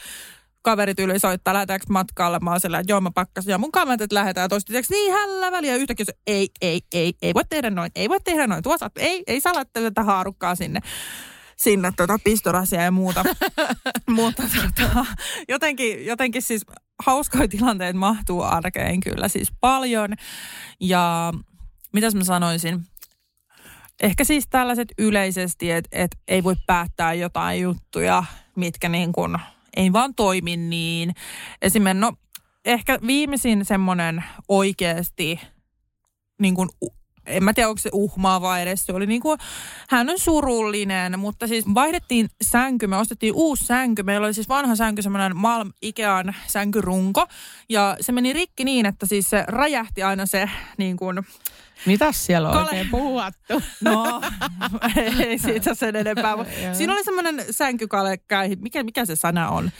kaverit yli soittaa, lähdetäänkö matkalle? Mä oon sillä, että joo mä pakkasin. Ja mun kaverit, että lähdetään. Toista, tiiäks, niin hällä väliä. Ja yhtäkkiä se, ei, ei, ei, ei voi tehdä noin. Ei voi tehdä noin. Tuossa, ei, ei saa laittaa tätä haarukkaa sinne sinne tuota pistorasia ja muuta. Mutta tota, jotenkin, jotenkin siis hauskoja tilanteita mahtuu arkeen kyllä siis paljon. Ja mitäs mä sanoisin? Ehkä siis tällaiset yleisesti, että et ei voi päättää jotain juttuja, mitkä niin kuin ei vaan toimi niin. Esimerkiksi, no ehkä viimeisin semmoinen oikeasti niin kuin, en mä tiedä onko se uhmaava edes, se oli niin kuin, hän on surullinen, mutta siis vaihdettiin sänky, me ostettiin uusi sänky, meillä oli siis vanha sänky, semmoinen Malm Ikean sänkyrunko, ja se meni rikki niin, että siis se räjähti aina se niin kuin, Mitäs siellä on Kale- oikein puhuttu? No, ei siitä sen enempää. Siinä oli semmoinen sänkykalekäi, mikä, mikä se sana on?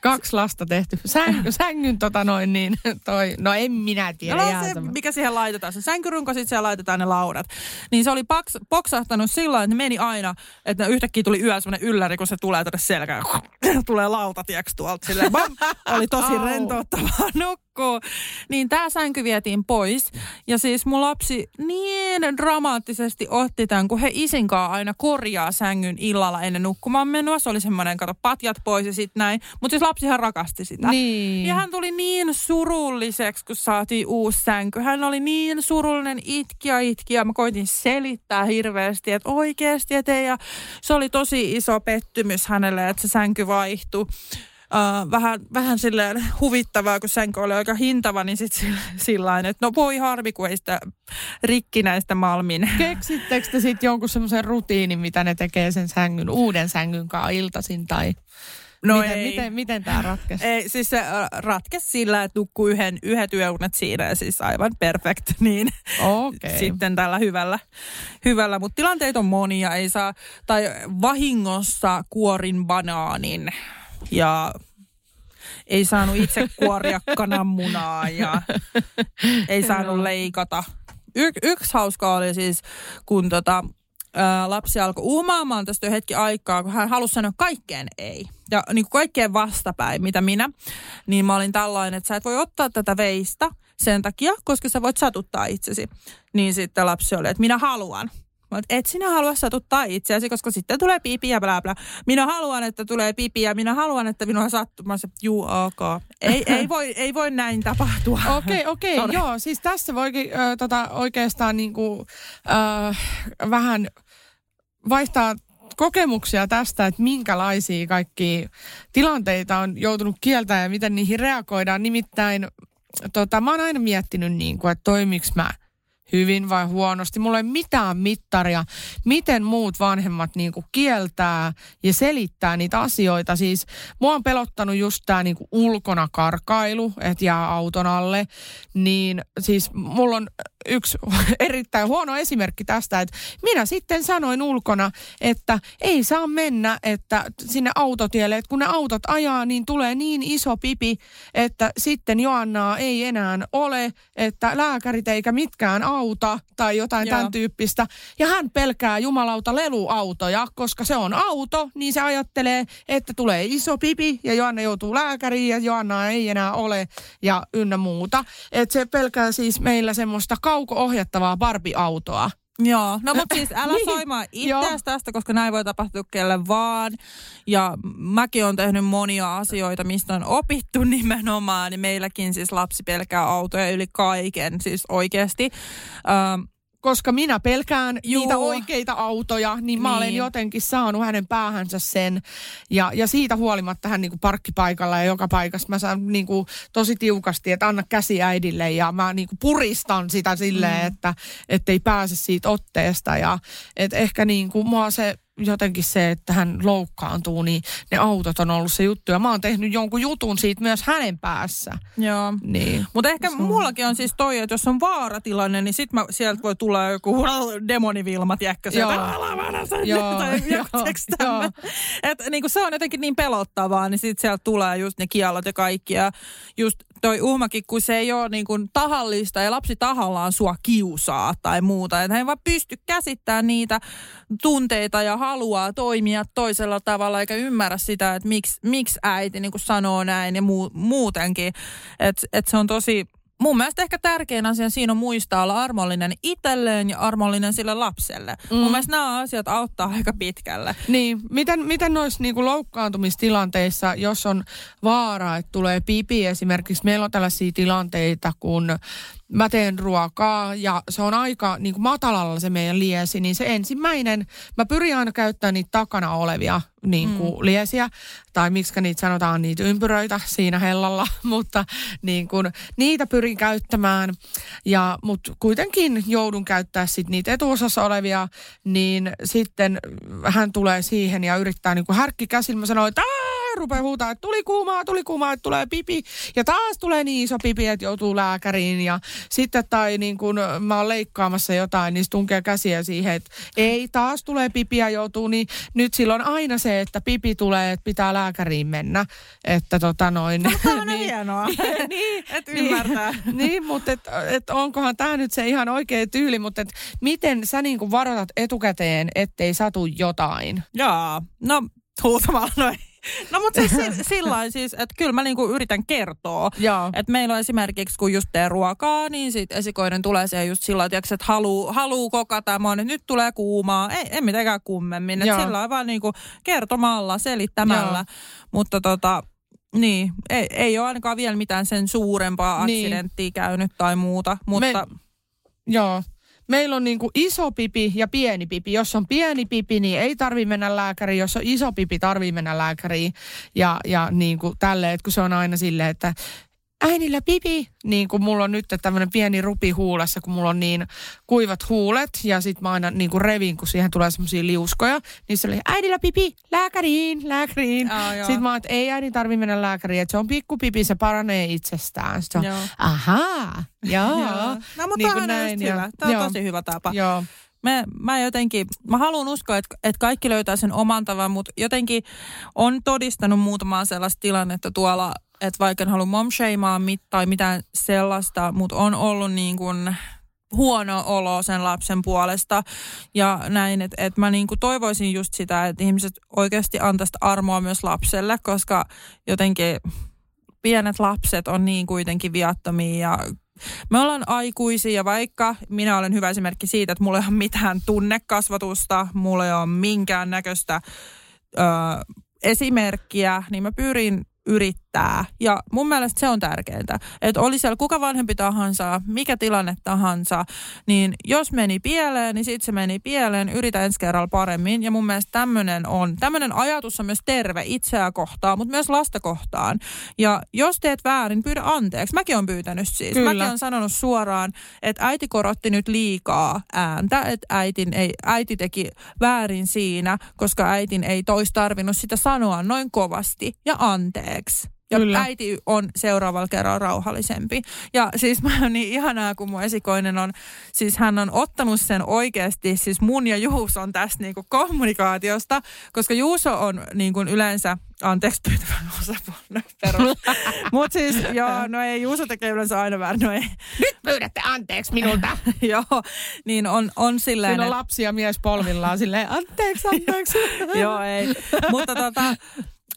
Kaksi lasta tehty. Säng, sängyn tota noin niin, toi, no en minä tiedä. No se, sama. mikä siihen laitetaan, se sänkyrunko, sitten siellä laitetaan ne laudat. Niin se oli paks, poksahtanut sillä että ne meni aina, että yhtäkkiä tuli yöllä semmoinen ylläri, kun se tulee tuonne selkään. tulee lauta, tieks, tuolta silleen. Bam! Oli tosi rentouttavaa nukkuu. Niin tämä sänky vietiin pois. Ja siis mun lapsi niin dramaattisesti otti tämän, kun he isinkaan aina korjaa sängyn illalla ennen nukkumaan menoa. Se oli semmoinen, kato, patjat pois ja sitten näin. Mutta siis lapsihan rakasti sitä. Niin. Ja hän tuli niin surulliseksi, kun saatiin uusi sänky. Hän oli niin surullinen, itki ja itki ja mä koitin selittää hirveästi, että oikeasti, että ei. Ja se oli tosi iso pettymys hänelle, että se sänky vaihtui. Uh, vähän, vähän silleen huvittavaa, kun sänky oli aika hintava, niin sitten sillä että no voi harmi, kun ei sitä rikkinäistä Malmin. Keksittekö te sitten jonkun semmoisen rutiinin, mitä ne tekee sen sängyn, uuden sängyn kanssa iltaisin tai No miten, ei. miten, miten tämä ratkesi? Ei, siis se äh, ratkesi sillä, että nukkuu yhden, yhdet yöunet siinä ja siis aivan perfect, niin Okei. sitten tällä hyvällä. hyvällä. Mutta tilanteita on monia, ei saa, tai vahingossa kuorin banaanin ja ei saanut itse kuoria kananmunaa ja ei saanut leikata. Y- yksi hauska oli siis, kun tota, ää, lapsi alkoi uhmaamaan tästä jo hetki aikaa, kun hän halusi sanoa kaikkeen ei. Ja niin kuin kaikkeen vastapäin, mitä minä, niin mä olin tällainen, että sä et voi ottaa tätä veistä sen takia, koska sä voit satuttaa itsesi. Niin sitten lapsi oli, että minä haluan. Mä et sinä halua satuttaa itseäsi, koska sitten tulee pipi ja bla bla. Minä haluan, että tulee pipi ja minä haluan, että minua se, juu, ok. Ei, ei, voi, ei voi näin tapahtua. Okei, okei, Sorry. joo. Siis tässä voikin ö, tota, oikeastaan niinku, ö, vähän vaihtaa kokemuksia tästä, että minkälaisia kaikki tilanteita on joutunut kieltämään ja miten niihin reagoidaan. Nimittäin tota, mä oon aina miettinyt, niin kuin, että toimiks mä hyvin vai huonosti. Mulla ei mitään mittaria, miten muut vanhemmat niin kuin kieltää ja selittää niitä asioita. Siis mua on pelottanut just tämä niin ulkona karkailu, että jää auton alle. Niin siis mulla on yksi erittäin huono esimerkki tästä, että minä sitten sanoin ulkona, että ei saa mennä että sinne autotielle, että kun ne autot ajaa, niin tulee niin iso pipi, että sitten Joannaa ei enää ole, että lääkärit eikä mitkään auta tai jotain Joo. tämän tyyppistä. Ja hän pelkää jumalauta leluautoja, koska se on auto, niin se ajattelee, että tulee iso pipi ja Joanna joutuu lääkäriin ja Joannaa ei enää ole ja ynnä muuta. Että se pelkää siis meillä semmoista kauko-ohjattavaa Barbie-autoa. Joo, no mutta siis älä Niin, soimaa itseäsi tästä, koska näin voi tapahtua kelle vaan. Ja mäkin on tehnyt monia asioita, mistä on opittu nimenomaan. Niin meilläkin siis lapsi pelkää autoja yli kaiken, siis oikeasti. Ähm, koska minä pelkään Juu. niitä oikeita autoja, niin mä olen Niin. jotenkin saanut hänen päähänsä sen. Ja, ja siitä huolimatta hän niinku parkkipaikalla ja joka paikassa mä saan niinku tosi tiukasti, että anna käsi äidille ja mä niinku puristan sitä silleen, mm. että ei pääse siitä otteesta. Ja et ehkä niinku mua se jotenkin se, että hän loukkaantuu, niin ne autot on ollut se juttu. Ja mä oon tehnyt jonkun jutun siitä myös hänen päässä. Joo. Niin. Mutta ehkä mullakin on siis toi, että jos on vaaratilanne, niin sit mä, sieltä voi tulla joku demonivilma, tiedätkö se, Joo. Joo, tai. Et niinku se on jotenkin niin pelottavaa, niin sit sieltä tulee just ne kiellot ja kaikki. Ja just toi uhmakin, kun se ei ole niinku tahallista ja lapsi tahallaan sua kiusaa tai muuta. Että hän vaan pysty käsittämään niitä tunteita ja haluaa toimia toisella tavalla eikä ymmärrä sitä, että miksi, miksi äiti niin sanoo näin ja muu, muutenkin. Että et se on tosi, mun mielestä ehkä tärkein asia siinä on muistaa olla armollinen itselleen ja armollinen sille lapselle. Mm. Mun mielestä nämä asiat auttaa aika pitkälle. Niin, miten, miten noissa niinku loukkaantumistilanteissa, jos on vaara, että tulee pipi esimerkiksi, meillä on tällaisia tilanteita, kun mä teen ruokaa ja se on aika niin kuin matalalla se meidän liesi, niin se ensimmäinen, mä pyrin aina käyttämään niitä takana olevia niin kuin mm. liesiä, tai miksi niitä sanotaan, niitä ympyröitä siinä hellalla, mutta niin kuin, niitä pyrin käyttämään, ja, mutta kuitenkin joudun käyttää sit niitä etuosassa olevia, niin sitten hän tulee siihen ja yrittää niin kuin härkki käsillä, mä sanoin, että "Aa!" Rupeaa huutaa, että tuli kuumaa, tuli kuumaa, että tulee pipi. Ja taas tulee niin iso pipi, että joutuu lääkäriin. Ja sitten tai niin kun mä oon leikkaamassa jotain, niin tunkee käsiä siihen, että ei, taas tulee pipi ja joutuu. Niin nyt silloin aina se, että pipi tulee, että pitää lääkäriin mennä. Että tota noin. Tämä on hienoa, niin, että ymmärtää. niin, mutta et, et onkohan tämä nyt se ihan oikea tyyli, mutta et miten sä niin varoitat etukäteen, ettei satu jotain? Jaa, no huutamalla noin. No mutta siis si- sillä siis, että kyllä mä niinku yritän kertoa. Että meillä on esimerkiksi, kun just teen ruokaa, niin sit esikoinen tulee siihen just sillä lailla, että haluu, haluu kokata. Mä oon, että nyt tulee kuumaa. Ei, ei mitenkään kummemmin. Että sillä lailla vaan niinku kertomalla, selittämällä. Joo. Mutta tota, niin, ei, ei ole ainakaan vielä mitään sen suurempaa Niin. aksidenttia käynyt tai muuta. Mutta Me, joo. Meillä on niin kuin iso pipi ja pieni pipi. Jos on pieni pipi, niin ei tarvi mennä lääkäriin. Jos on iso pipi, tarvii mennä lääkäriin. Ja, ja niin kuin tälleen, että kun se on aina silleen, että äidillä pipi, niin kuin mulla on nyt tämmöinen pieni rupi huulessa, kun mulla on niin kuivat huulet ja sit mä aina niin kuin revin, kun siihen tulee semmoisia liuskoja, niin se oli äidillä pipi, lääkäriin, lääkäriin. Joo. Sitten mä oon, että ei äidin tarvi mennä lääkäriin, että se on pikku pipi, se paranee itsestään. Sitten Joo. on, ahaa, joo. Joo. No mutta Niin näin, hyvä. Tämä on joo. tosi hyvä tapa. Joo. Mä, mä jotenkin, mä haluan uskoa, että, että kaikki löytää sen oman tavan, mutta jotenkin on todistanut muutamaa sellaista tilannetta tuolla, että vaikka en halua momshamaa mit, tai mitään sellaista, mutta on ollut niin kuin huono olo sen lapsen puolesta. Ja näin, että, että mä niin kuin toivoisin just sitä, että ihmiset oikeasti antaisivat armoa myös lapselle, koska jotenkin pienet lapset on niin kuitenkin viattomia ja me ollaan aikuisia ja vaikka minä olen hyvä esimerkki siitä, että mulla ei ole mitään tunnekasvatusta, mulla ei ole minkään näköistä ö, esimerkkiä, niin mä pyrin yrittää. Ja mun mielestä se on tärkeintä, että oli siellä kuka vanhempi tahansa, mikä tilanne tahansa, niin jos meni pieleen, niin sitten se meni pieleen, yritä ensi kerralla paremmin. Ja mun mielestä tämmöinen on, tämmöinen ajatus on myös terve itseä kohtaan, mutta myös lasta kohtaan. Ja jos teet väärin, pyydä anteeksi. Mäkin on pyytänyt siis. Kyllä. Mäkin on sanonut suoraan, että äiti korotti nyt liikaa ääntä, että äitin ei, äiti teki väärin siinä, koska äitin ei tois tarvinnut sitä sanoa noin kovasti ja anteeksi. Ja Kyllä. äiti on seuraavalla kerralla rauhallisempi. Ja siis mä on niin ihanaa, kun mun esikoinen on, siis hän on ottanut sen oikeasti, siis mun ja Juus on tässä niinku kommunikaatiosta, koska Juuso on niin kuin yleensä anteeksi pyytävän osapuolella perus. Mutta siis joo, no ei, Juuso tekee yleensä aina väärin, no ei. Nyt pyydätte anteeksi minulta. joo, niin on, on silleen, Siinä on lapsi ja mies polvillaan silleen, anteeksi, anteeksi. Joo, ei. Mutta tota,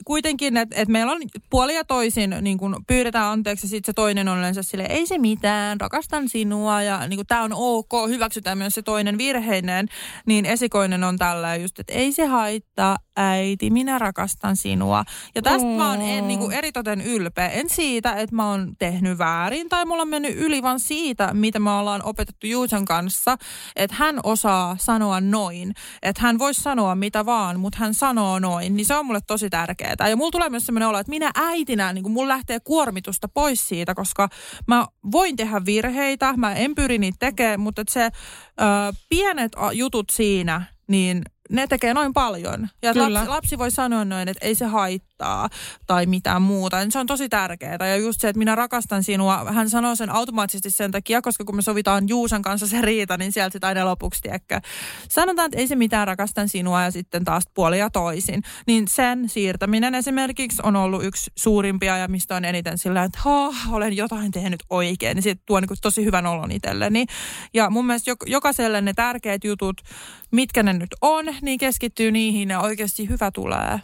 kuitenkin, että et meillä on puoli ja toisin, niin kun pyydetään anteeksi ja sitten se toinen on yleensä sille ei se mitään, rakastan sinua ja niin tämä on ok, hyväksytään myös se toinen virheinen, niin esikoinen on tällä just, että ei se haittaa, äiti, minä rakastan sinua. Ja tästä mm. mä oon en, niin eritoten ylpeä. En siitä, että mä oon tehnyt väärin tai mulla on mennyt yli, vaan siitä, mitä me ollaan opetettu Juuson kanssa, että hän osaa sanoa noin. Että hän voisi sanoa mitä vaan, mutta hän sanoo noin. Niin se on mulle tosi tärkeää. Ja mulla tulee myös sellainen olo, että minä äitinä, niin mulla lähtee kuormitusta pois siitä, koska mä voin tehdä virheitä, mä en pyri niitä tekemään, mutta se ö, pienet jutut siinä, niin ne tekee noin paljon. Ja lapsi, lapsi voi sanoa noin, että ei se haittaa tai mitään muuta. Niin se on tosi tärkeää. Ja just se, että minä rakastan sinua, hän sanoo sen automaattisesti sen takia, koska kun me sovitaan Juusan kanssa se riita, niin sieltä sitä aina lopuksi, tiedäkö. Sanotaan, että ei se mitään, rakastan sinua ja sitten taas puolia toisin. Niin sen siirtäminen esimerkiksi on ollut yksi suurimpia ja mistä on eniten sillä, että olen jotain tehnyt oikein. Niin siitä tuo niin tosi hyvän olon itselleni. Ja mun mielestä jokaiselle ne tärkeät jutut, mitkä ne nyt on, niin keskittyy niihin ja oikeasti hyvä tulee.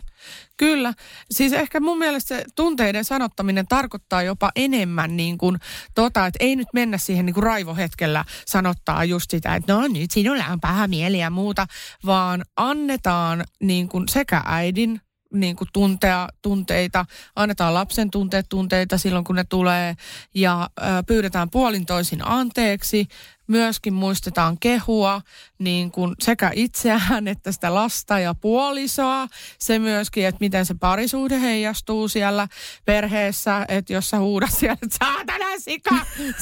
Kyllä. Siis ehkä mun mielestä se tunteiden sanottaminen tarkoittaa jopa enemmän niin kuin tota, että ei nyt mennä siihen niin kuin raivohetkellä sanottaa just sitä, että no nyt sinulla on paha mieli ja muuta, vaan annetaan niin kuin sekä äidin niin kuin tuntea tunteita, annetaan lapsen tunteet tunteita silloin, kun ne tulee ja ö, pyydetään puolin toisin anteeksi myöskin muistetaan kehua niin kuin sekä itseään että sitä lasta ja puolisoa. Se myöskin, että miten se parisuhde heijastuu siellä perheessä, että jos sä huudat siellä, että saatana sika,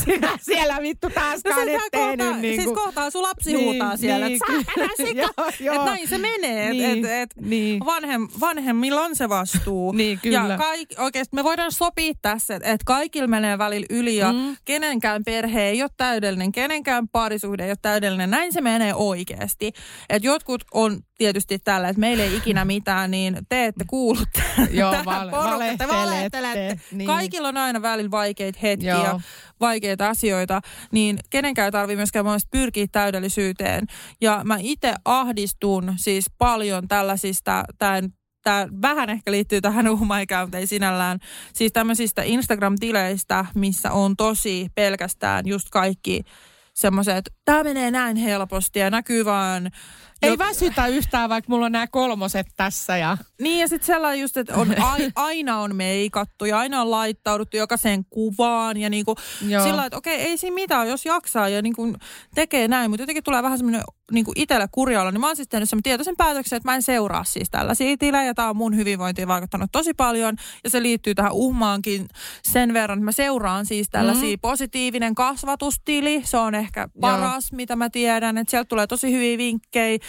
sinä siellä vittu taaskaan no, et tehnyt. Niin siis kohtaa sun lapsi niin, huutaa siellä, niin, että saatana sika. joo, joo. Että näin se menee, niin, että et, et niin. vanhem, vanhemmilla on se vastuu. niin, kyllä. Ja kaik, oikeasti me voidaan sopia tässä, että et kaikilla menee välillä yli ja mm. kenenkään perhe ei ole täydellinen, kenenkään mikään parisuhde ei ole täydellinen. Näin se menee oikeasti. Et jotkut on tietysti tällä, että meillä ei ikinä mitään, niin te ette kuulu Joo, tähän val- Te valehtelette. Niin. Kaikilla on aina välillä vaikeita hetkiä, Joo. vaikeita asioita, niin kenenkään ei tarvitse myöskään pyrkiä täydellisyyteen. Ja mä itse ahdistun siis paljon tällaisista, tämän tämä vähän ehkä liittyy tähän uhmaikään, mutta ei sinällään. Siis tämmöisistä Instagram-tileistä, missä on tosi pelkästään just kaikki semmoiset, että tämä menee näin helposti ja näkyy vaan ei väsytä yhtään, vaikka mulla on nämä kolmoset tässä. Ja... Niin ja sitten sellainen just, että on, aina on meikattu ja aina on laittauduttu jokaiseen kuvaan. Ja niinku sillä että okei, ei siinä mitään, jos jaksaa ja niinku tekee näin. Mutta jotenkin tulee vähän semmoinen niinku itselle kurjalla. Niin mä oon siis tehnyt semmoinen tietoisen päätöksen, että mä en seuraa siis tällaisia tilejä. Tämä on mun hyvinvointiin vaikuttanut tosi paljon. Ja se liittyy tähän uhmaankin sen verran, että mä seuraan siis tällaisia mm-hmm. positiivinen kasvatustili. Se on ehkä paras, Joo. mitä mä tiedän. Että sieltä tulee tosi hyviä vinkkejä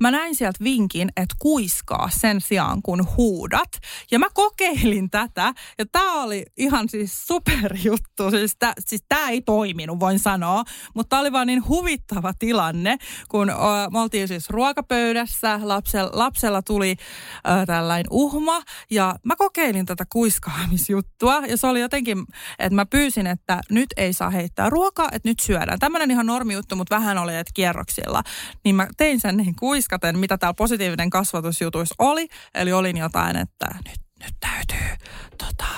Mä näin sieltä vinkin, että kuiskaa sen sijaan kun huudat. Ja mä kokeilin tätä ja tää oli ihan siis superjuttu. Siis tää, siis tää ei toiminut, voin sanoa. Mutta oli vaan niin huvittava tilanne, kun uh, me oltiin siis ruokapöydässä. Lapsella, lapsella tuli tällainen uhma ja mä kokeilin tätä kuiskaamisjuttua. Ja se oli jotenkin, että mä pyysin, että nyt ei saa heittää ruokaa, että nyt syödään. Tämmöinen ihan normijuttu, mutta vähän oli, että kierroksilla. Niin mä tein sen niin kuiskaten, mitä täällä positiivinen kasvatusjutuissa oli. Eli olin jotain, että nyt, nyt täytyy tota,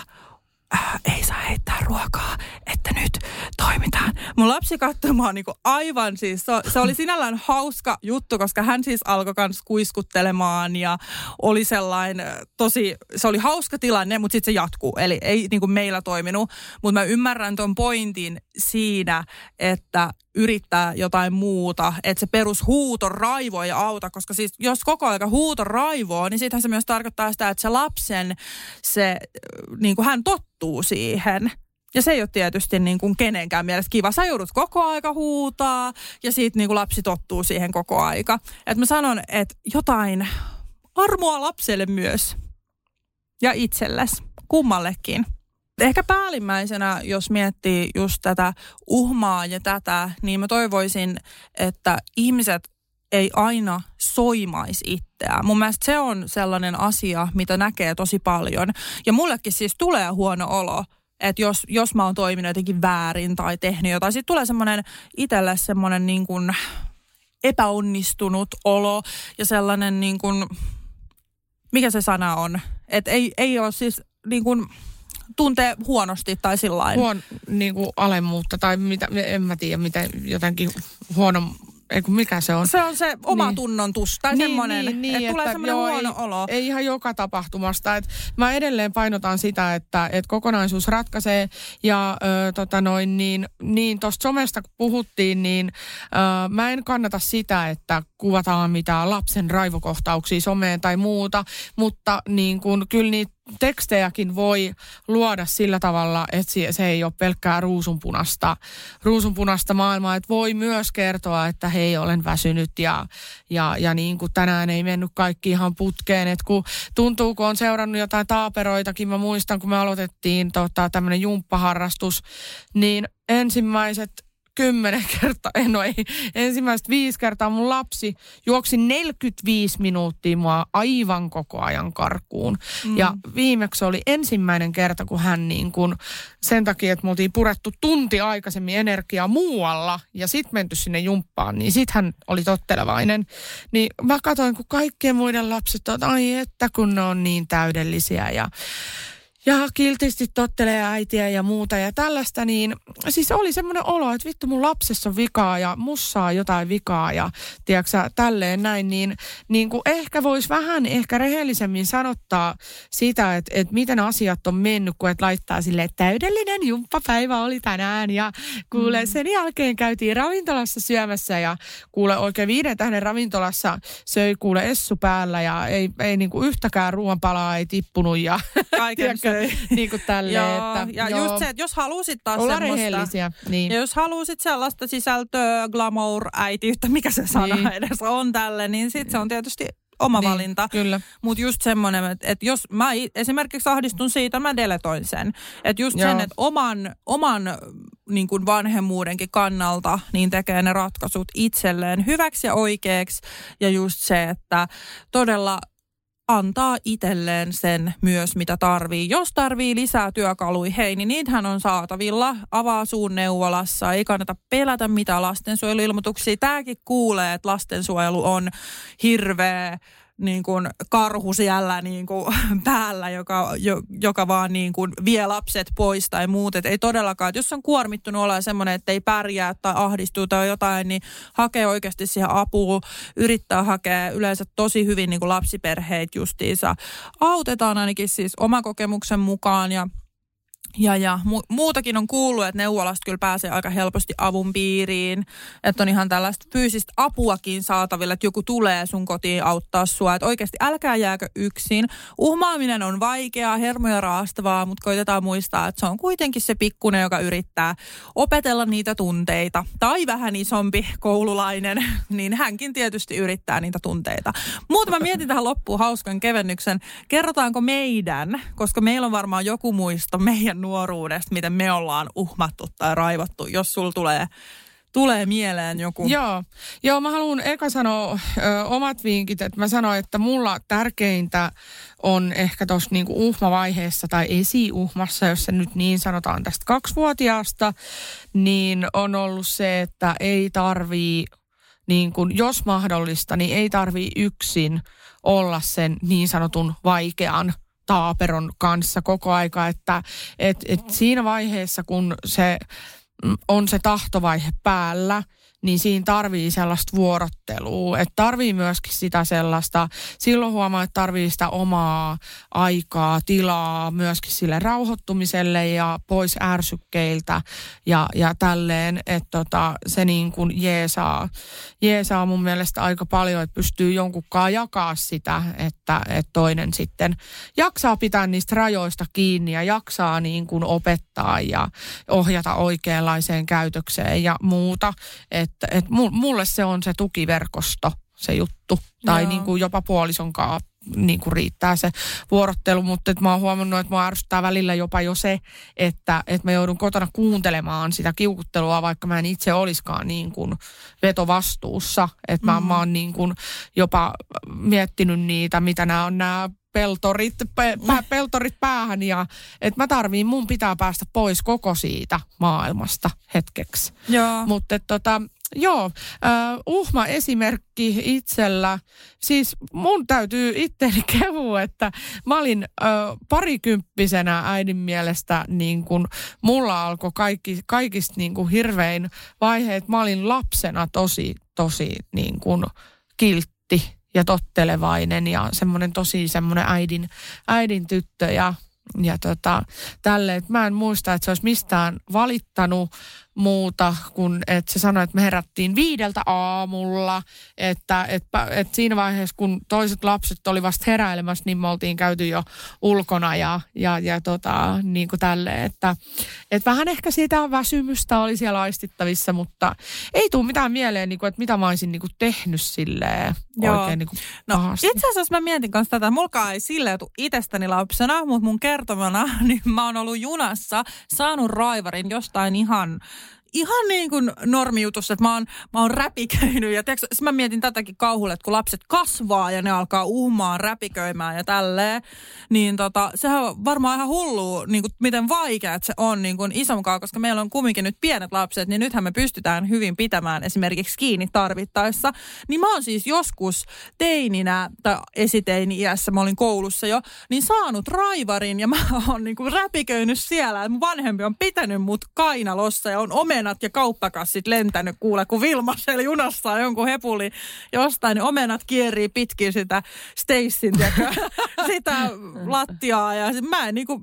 äh, ei saa heittää ruokaa, että nyt toimitaan. Mun lapsi katsoi mua niinku aivan siis, se, se oli sinällään hauska juttu, koska hän siis alkoi kans kuiskuttelemaan ja oli sellainen tosi, se oli hauska tilanne, mutta sitten se jatkuu. Eli ei niinku meillä toiminut, mutta mä ymmärrän ton pointin siinä, että yrittää jotain muuta, että se perus huuto raivo ei auta, koska siis jos koko aika huuto raivoo, niin siitähän se myös tarkoittaa sitä, että se lapsen, se, niin kuin hän tottuu siihen. Ja se ei ole tietysti niin kuin kenenkään mielestä kiva. Sä joudut koko aika huutaa ja siitä niin kuin lapsi tottuu siihen koko aika. Et mä sanon, että jotain armoa lapselle myös. Ja itsellesi, kummallekin. Ehkä päällimmäisenä, jos miettii just tätä uhmaa ja tätä, niin mä toivoisin, että ihmiset ei aina soimaisi itseään. Mun mielestä se on sellainen asia, mitä näkee tosi paljon. Ja mullekin siis tulee huono olo, että jos, jos mä oon toiminut jotenkin väärin tai tehnyt jotain, sitten tulee semmoinen itselle semmoinen niin kuin epäonnistunut olo ja sellainen niin kuin, mikä se sana on, Että ei, ei ole siis niin kuin, tuntee huonosti tai sillä lailla. Huon, niin kuin alemmuutta tai mitä, en mä tiedä, miten jotenkin huono, ei kun mikä se on. Se on se oma Niin. tunnon tus tai Niin, semmoinen, niin, niin, että tulee että semmoinen joo, huono ei, olo. Ei ihan joka tapahtumasta. Et mä edelleen painotan sitä, että et kokonaisuus ratkaisee. Ja ö, tota noin, niin, niin tuosta somesta kun puhuttiin, niin ö, mä en kannata sitä, että kuvataan mitään lapsen raivokohtauksia someen tai muuta. Mutta niin kun, kyllä niitä tekstejäkin voi luoda sillä tavalla, että se, ei ole pelkkää ruusunpunasta, ruusunpunasta maailmaa. Että voi myös kertoa, että hei, olen väsynyt ja, ja, ja niin kuin tänään ei mennyt kaikki ihan putkeen. Että kun tuntuu, kun on seurannut jotain taaperoitakin, mä muistan, kun me aloitettiin tota, tämmöinen jumppaharrastus, niin ensimmäiset kymmenen kertaa, eh, no ei, ensimmäiset viisi kertaa mun lapsi juoksi 45 minuuttia mua aivan koko ajan karkuun. Mm. Ja viimeksi oli ensimmäinen kerta, kun hän niin kuin, sen takia, että me oltiin purettu tunti aikaisemmin energiaa muualla ja sitten menty sinne jumppaan, niin sitten hän oli tottelevainen. Niin mä katsoin, kun kaikkien muiden lapset on, ai että kun ne on niin täydellisiä ja ja kiltisti tottelee äitiä ja muuta ja tällaista, niin siis oli semmoinen olo, että vittu mun lapsessa on vikaa ja mussa on jotain vikaa ja tiedätkö tälleen näin, niin, niin kuin ehkä voisi vähän ehkä rehellisemmin sanottaa sitä, että, että miten asiat on mennyt, kun et laittaa sille että täydellinen jumppapäivä oli tänään ja kuule mm. sen jälkeen käytiin ravintolassa syömässä ja kuule oikein viiden tähden ravintolassa söi kuule essu päällä ja ei, ei niin kuin yhtäkään ruoanpalaa ei tippunut ja Kaiken söi. niin kuin tälleen, Joo, että ja joo, just se, että jos halusit taas olla semmoista... rehellisiä. Niin. Ja jos halusit sellaista sisältöä, glamour-äitiyttä, mikä se sana Niin. niin. edes on tälle, niin sit se on tietysti oma Niin, valinta. kyllä. Mutta just semmoinen, että, että jos mä esimerkiksi ahdistun siitä, mä deletoin sen. Että just Joo. sen, että oman, oman niin kuin vanhemmuudenkin kannalta niin tekee ne ratkaisut itselleen hyväksi ja oikeaksi. Ja just se, että todella antaa itselleen sen myös, mitä tarvii. Jos tarvii lisää työkaluja, hei, niin niitähän on saatavilla. Avaa suun neuvolassa, ei kannata pelätä mitään lastensuojeluilmoituksia. Tämäkin kuulee, että lastensuojelu on hirveä niin kuin karhu siellä niin kuin päällä, joka, jo, joka vaan niin kuin vie lapset pois tai muut. Et ei todellakaan, että jos on kuormittunut olla semmoinen, että ei pärjää tai ahdistuu tai jotain, niin hakee oikeasti siihen apua, yrittää hakea yleensä tosi hyvin niin kuin lapsiperheet justiinsa. Autetaan ainakin siis oman kokemuksen mukaan ja ja, ja mu- muutakin on kuullut, että neuvolasta kyllä pääsee aika helposti avun piiriin. Että on ihan tällaista fyysistä apuakin saatavilla, että joku tulee sun kotiin auttaa sua. Että oikeasti älkää jääkö yksin. Uhmaaminen on vaikeaa, hermoja raastavaa, mutta koitetaan muistaa, että se on kuitenkin se pikkunen, joka yrittää opetella niitä tunteita. Tai vähän isompi koululainen, niin hänkin tietysti yrittää niitä tunteita. Mutta mä mietin tähän loppuun hauskan kevennyksen. Kerrotaanko meidän, koska meillä on varmaan joku muisto meidän nuoruudesta, miten me ollaan uhmattu tai raivottu, jos sul tulee, tulee mieleen joku. Joo. Joo, mä haluan eka sanoa ö, omat vinkit, että mä sanoin, että mulla tärkeintä on ehkä tuossa niinku uhmavaiheessa tai esiuhmassa, jos se nyt niin sanotaan tästä kaksivuotiaasta, niin on ollut se, että ei tarvii, niin kun, jos mahdollista, niin ei tarvii yksin olla sen niin sanotun vaikean taaperon kanssa koko aika, että et, et siinä vaiheessa, kun se mm, on se tahtovaihe päällä, niin siinä tarvii sellaista vuorottelua. Että tarvii myöskin sitä sellaista, silloin huomaa, että tarvii sitä omaa aikaa, tilaa myöskin sille rauhoittumiselle ja pois ärsykkeiltä ja, ja tälleen, että tota, se niin kuin jeesaa, jeesaa mun mielestä aika paljon, että pystyy jonkunkaan jakaa sitä, että, että toinen sitten jaksaa pitää niistä rajoista kiinni ja jaksaa niin kuin opettaa ja ohjata oikeanlaiseen käytökseen ja muuta. Että et mu- mulle se on se tukiverkosto, se juttu. Tai Joo. niin kuin jopa puolisonkaan niin kuin riittää se vuorottelu, mutta et mä oon huomannut, että mä ärsyttää välillä jopa jo se, että, että mä joudun kotona kuuntelemaan sitä kiukuttelua, vaikka mä en itse olisikaan niin kuin vetovastuussa. Että mä, mm. mä oon niin kuin jopa miettinyt niitä, mitä nämä on nämä peltorit, pe, pä, peltorit päähän ja että mä tarviin, mun pitää päästä pois koko siitä maailmasta hetkeksi. Mutta tota, joo, uh, uhma esimerkki itsellä. Siis mun täytyy itteeni kehua, että mä olin uh, parikymppisenä äidin mielestä niin kun mulla alkoi kaikki, kaikista niin kun hirvein vaiheet. Mä olin lapsena tosi, tosi niin kun kiltti ja tottelevainen ja semmoinen tosi semmoinen äidin, äidin tyttö ja ja tota, tälle, että mä en muista, että se olisi mistään valittanut muuta kuin, että se sanoi, että me herättiin viideltä aamulla, että, että, että siinä vaiheessa, kun toiset lapset oli vasta heräilemässä, niin me oltiin käyty jo ulkona ja, ja, ja tota, niin kuin tälle, että, että vähän ehkä siitä väsymystä oli siellä aistittavissa, mutta ei tule mitään mieleen, niin kuin, että mitä mä olisin niin kuin tehnyt silleen Joo. oikein niin kuin no, Itse asiassa mä mietin kanssa tätä, mulkaan ei silleen tu itsestäni lapsena, mutta mun kertomana, niin mä oon ollut junassa, saanut raivarin jostain ihan ihan niin kuin normijutussa, että mä oon, mä oon räpiköinyt. Ja tiiäks, mä mietin tätäkin kauhulle, että kun lapset kasvaa ja ne alkaa uhmaan, räpiköimään ja tälleen, niin tota, sehän on varmaan ihan hullu, niin kuin, miten vaikea se on niin kuin isomkaa, koska meillä on kumminkin nyt pienet lapset, niin nythän me pystytään hyvin pitämään esimerkiksi kiinni tarvittaessa. Niin mä oon siis joskus teininä tai esiteini-iässä, mä olin koulussa jo, niin saanut raivarin ja mä oon niin kuin räpiköinyt siellä. Mun vanhempi on pitänyt mut kainalossa ja on ome omenat ja kauppakassit lentänyt kuule, kun Vilma siellä junassa jonkun hepuli jostain, niin omenat kierii pitkin sitä Stacyn, sitä lattiaa ja mä en niinku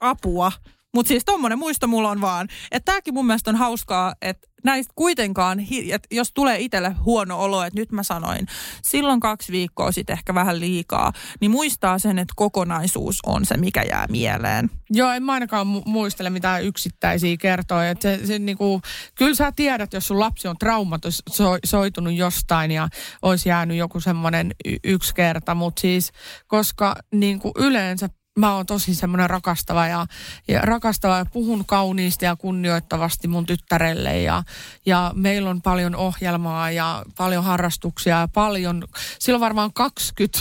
apua. Mutta siis tommonen muisto mulla on vaan. Että tääkin mun mielestä on hauskaa, että näistä kuitenkaan, että jos tulee itselle huono olo, että nyt mä sanoin silloin kaksi viikkoa sitten ehkä vähän liikaa, niin muistaa sen, että kokonaisuus on se, mikä jää mieleen. Joo, en mä ainakaan mu- muistele mitään yksittäisiä kertoja. Että se, se niinku, kyllä sä tiedät, jos sun lapsi on traumatisoitunut jostain ja olisi jäänyt joku semmoinen y- yksi kerta, mutta siis koska niinku yleensä mä oon tosi semmoinen rakastava ja, ja rakastava ja puhun kauniisti ja kunnioittavasti mun tyttärelle ja, ja meillä on paljon ohjelmaa ja paljon harrastuksia ja paljon, silloin varmaan 20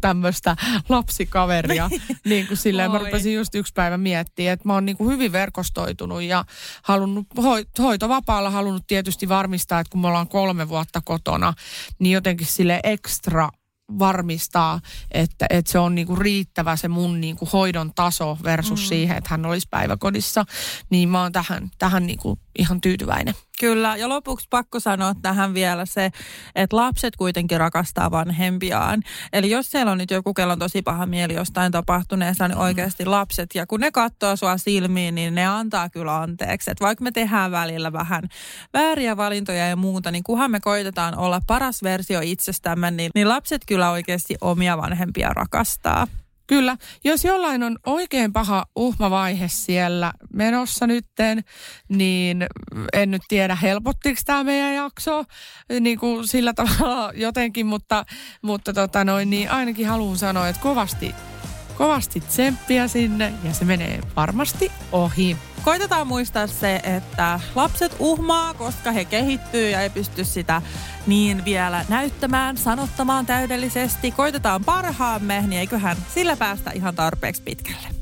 tämmöistä lapsikaveria. niin kuin silleen Oi. mä rupesin just yksi päivä miettimään, että mä oon niin kuin hyvin verkostoitunut ja halunnut, hoitovapaalla halunnut tietysti varmistaa, että kun me ollaan kolme vuotta kotona, niin jotenkin sille ekstra varmistaa, että, että se on niinku riittävä se mun niinku hoidon taso versus mm. siihen, että hän olisi päiväkodissa. Niin mä oon tähän, tähän niinku ihan tyytyväinen. Kyllä, ja lopuksi pakko sanoa tähän vielä se, että lapset kuitenkin rakastaa vanhempiaan. Eli jos siellä on nyt joku, kello on tosi paha mieli jostain tapahtuneesta, niin mm. oikeasti lapset, ja kun ne katsoo sua silmiin, niin ne antaa kyllä anteeksi. Että vaikka me tehdään välillä vähän vääriä valintoja ja muuta, niin kunhan me koitetaan olla paras versio itsestämme, niin, niin lapset kyllä oikeasti omia vanhempia rakastaa. Kyllä, jos jollain on oikein paha uhmavaihe siellä menossa nytten, niin en nyt tiedä helpottiko tämä meidän jakso niin kuin sillä tavalla jotenkin, mutta, mutta tota noin, niin ainakin haluan sanoa, että kovasti, kovasti tsemppiä sinne ja se menee varmasti ohi. Koitetaan muistaa se, että lapset uhmaa, koska he kehittyy ja ei pysty sitä niin vielä näyttämään, sanottamaan täydellisesti. Koitetaan parhaamme, niin eiköhän sillä päästä ihan tarpeeksi pitkälle.